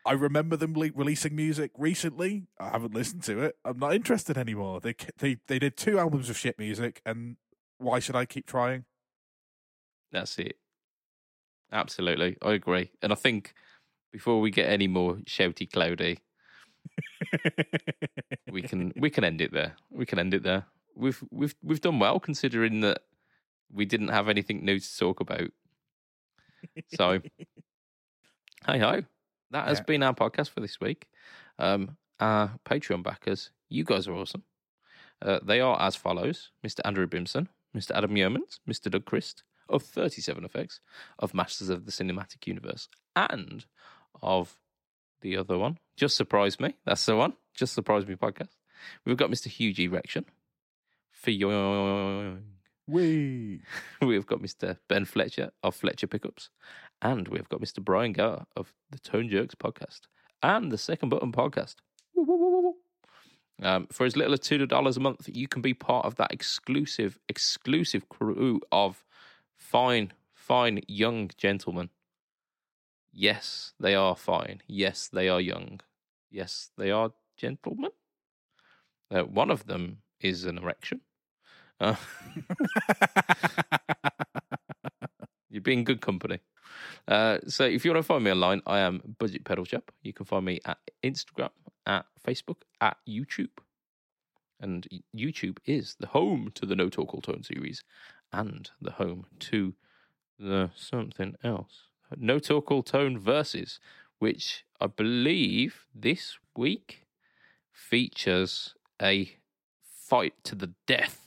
I remember them le- releasing music recently. I haven't listened to it. I'm not interested anymore. They they they did two albums of shit music, and why should I keep trying? that's it. Absolutely, I agree. And I think before we get any more shouty, cloudy, we can we can end it there. We can end it there. We've we've we've done well considering that we didn't have anything new to talk about. So, [laughs] hey ho, that has Yeah. been our podcast for this week. Um, our Patreon backers, you guys are awesome. Uh, they are as follows: Mr. Andrew Bimson, Mr. Adam Yeomans, Mr. Doug Christ of Thirty Seven Effects, of Masters of the Cinematic Universe, and of the other one. Just surprise me. That's the one. Just surprise me podcast. We've got Mr. Huge Erection. Fioing. We [laughs] We've got Mr. Ben Fletcher of Fletcher Pickups. And we've got Mr. Brian Gower of the Tone Jerks podcast and the Second Button podcast. Um, for as little as $2 a month, you can be part of that exclusive, exclusive crew of fine, fine young gentlemen. Yes, they are fine. Yes, they are young. Yes, they are gentlemen. Uh, one of them is an erection. Uh, [laughs] You're being good company. Uh, so if you want to find me online, I am Budget Pedal Shop. You can find me at Instagram, at Facebook, at YouTube. And YouTube is the home to the No Talk All Tone series and the home to the something else. No Talk All Tone versus, which I believe this week features a fight to the death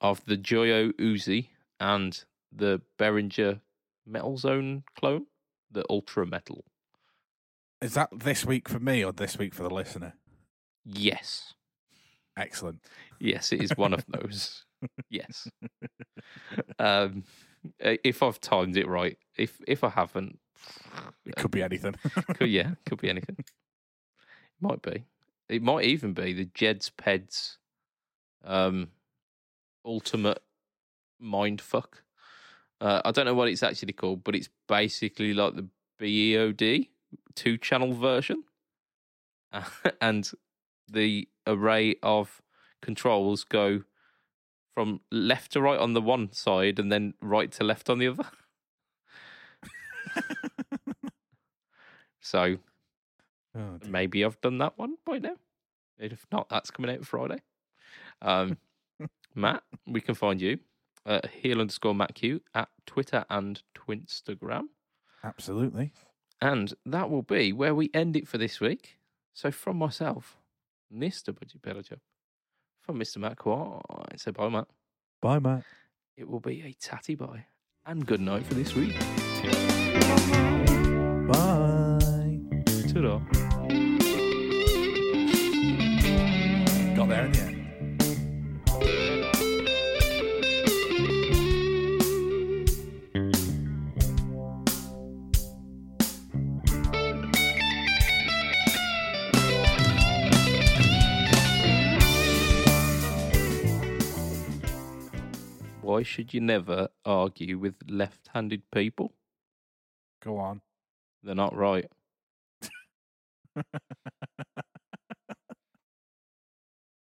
of the Joyo Uzi and the Behringer Metal Zone clone, the Ultra Metal. is that this week for me or this week for the listener? Yes. Excellent. Yes, it is one of [laughs] those. yes. Um, if I've timed it right, if if I haven't, It could be anything. [laughs] could, yeah, could be anything. Might be. It might even be the Jed's Peds um, ultimate mindfuck. Uh, I don't know what it's actually called, but it's basically like the BEOD two channel version. [laughs] and the array of controls go from left to right on the one side and then right to left on the other. so Oh, maybe I've done that one by now. If not, that's coming out Friday. Um, Matt, we can find you at heel underscore Matt Q at Twitter and Twinstagram. Absolutely. And that will be where we end it for this week. So from myself, Mr. Budgie Bellajub, from Mr. Matt Quine, say bye, Matt. Bye, Matt. It will be a tatty bye and good night for this week. Bye. Ta-da. Got there in the end. Why should you never argue with left-handed people? Go on. They're not right. [laughs]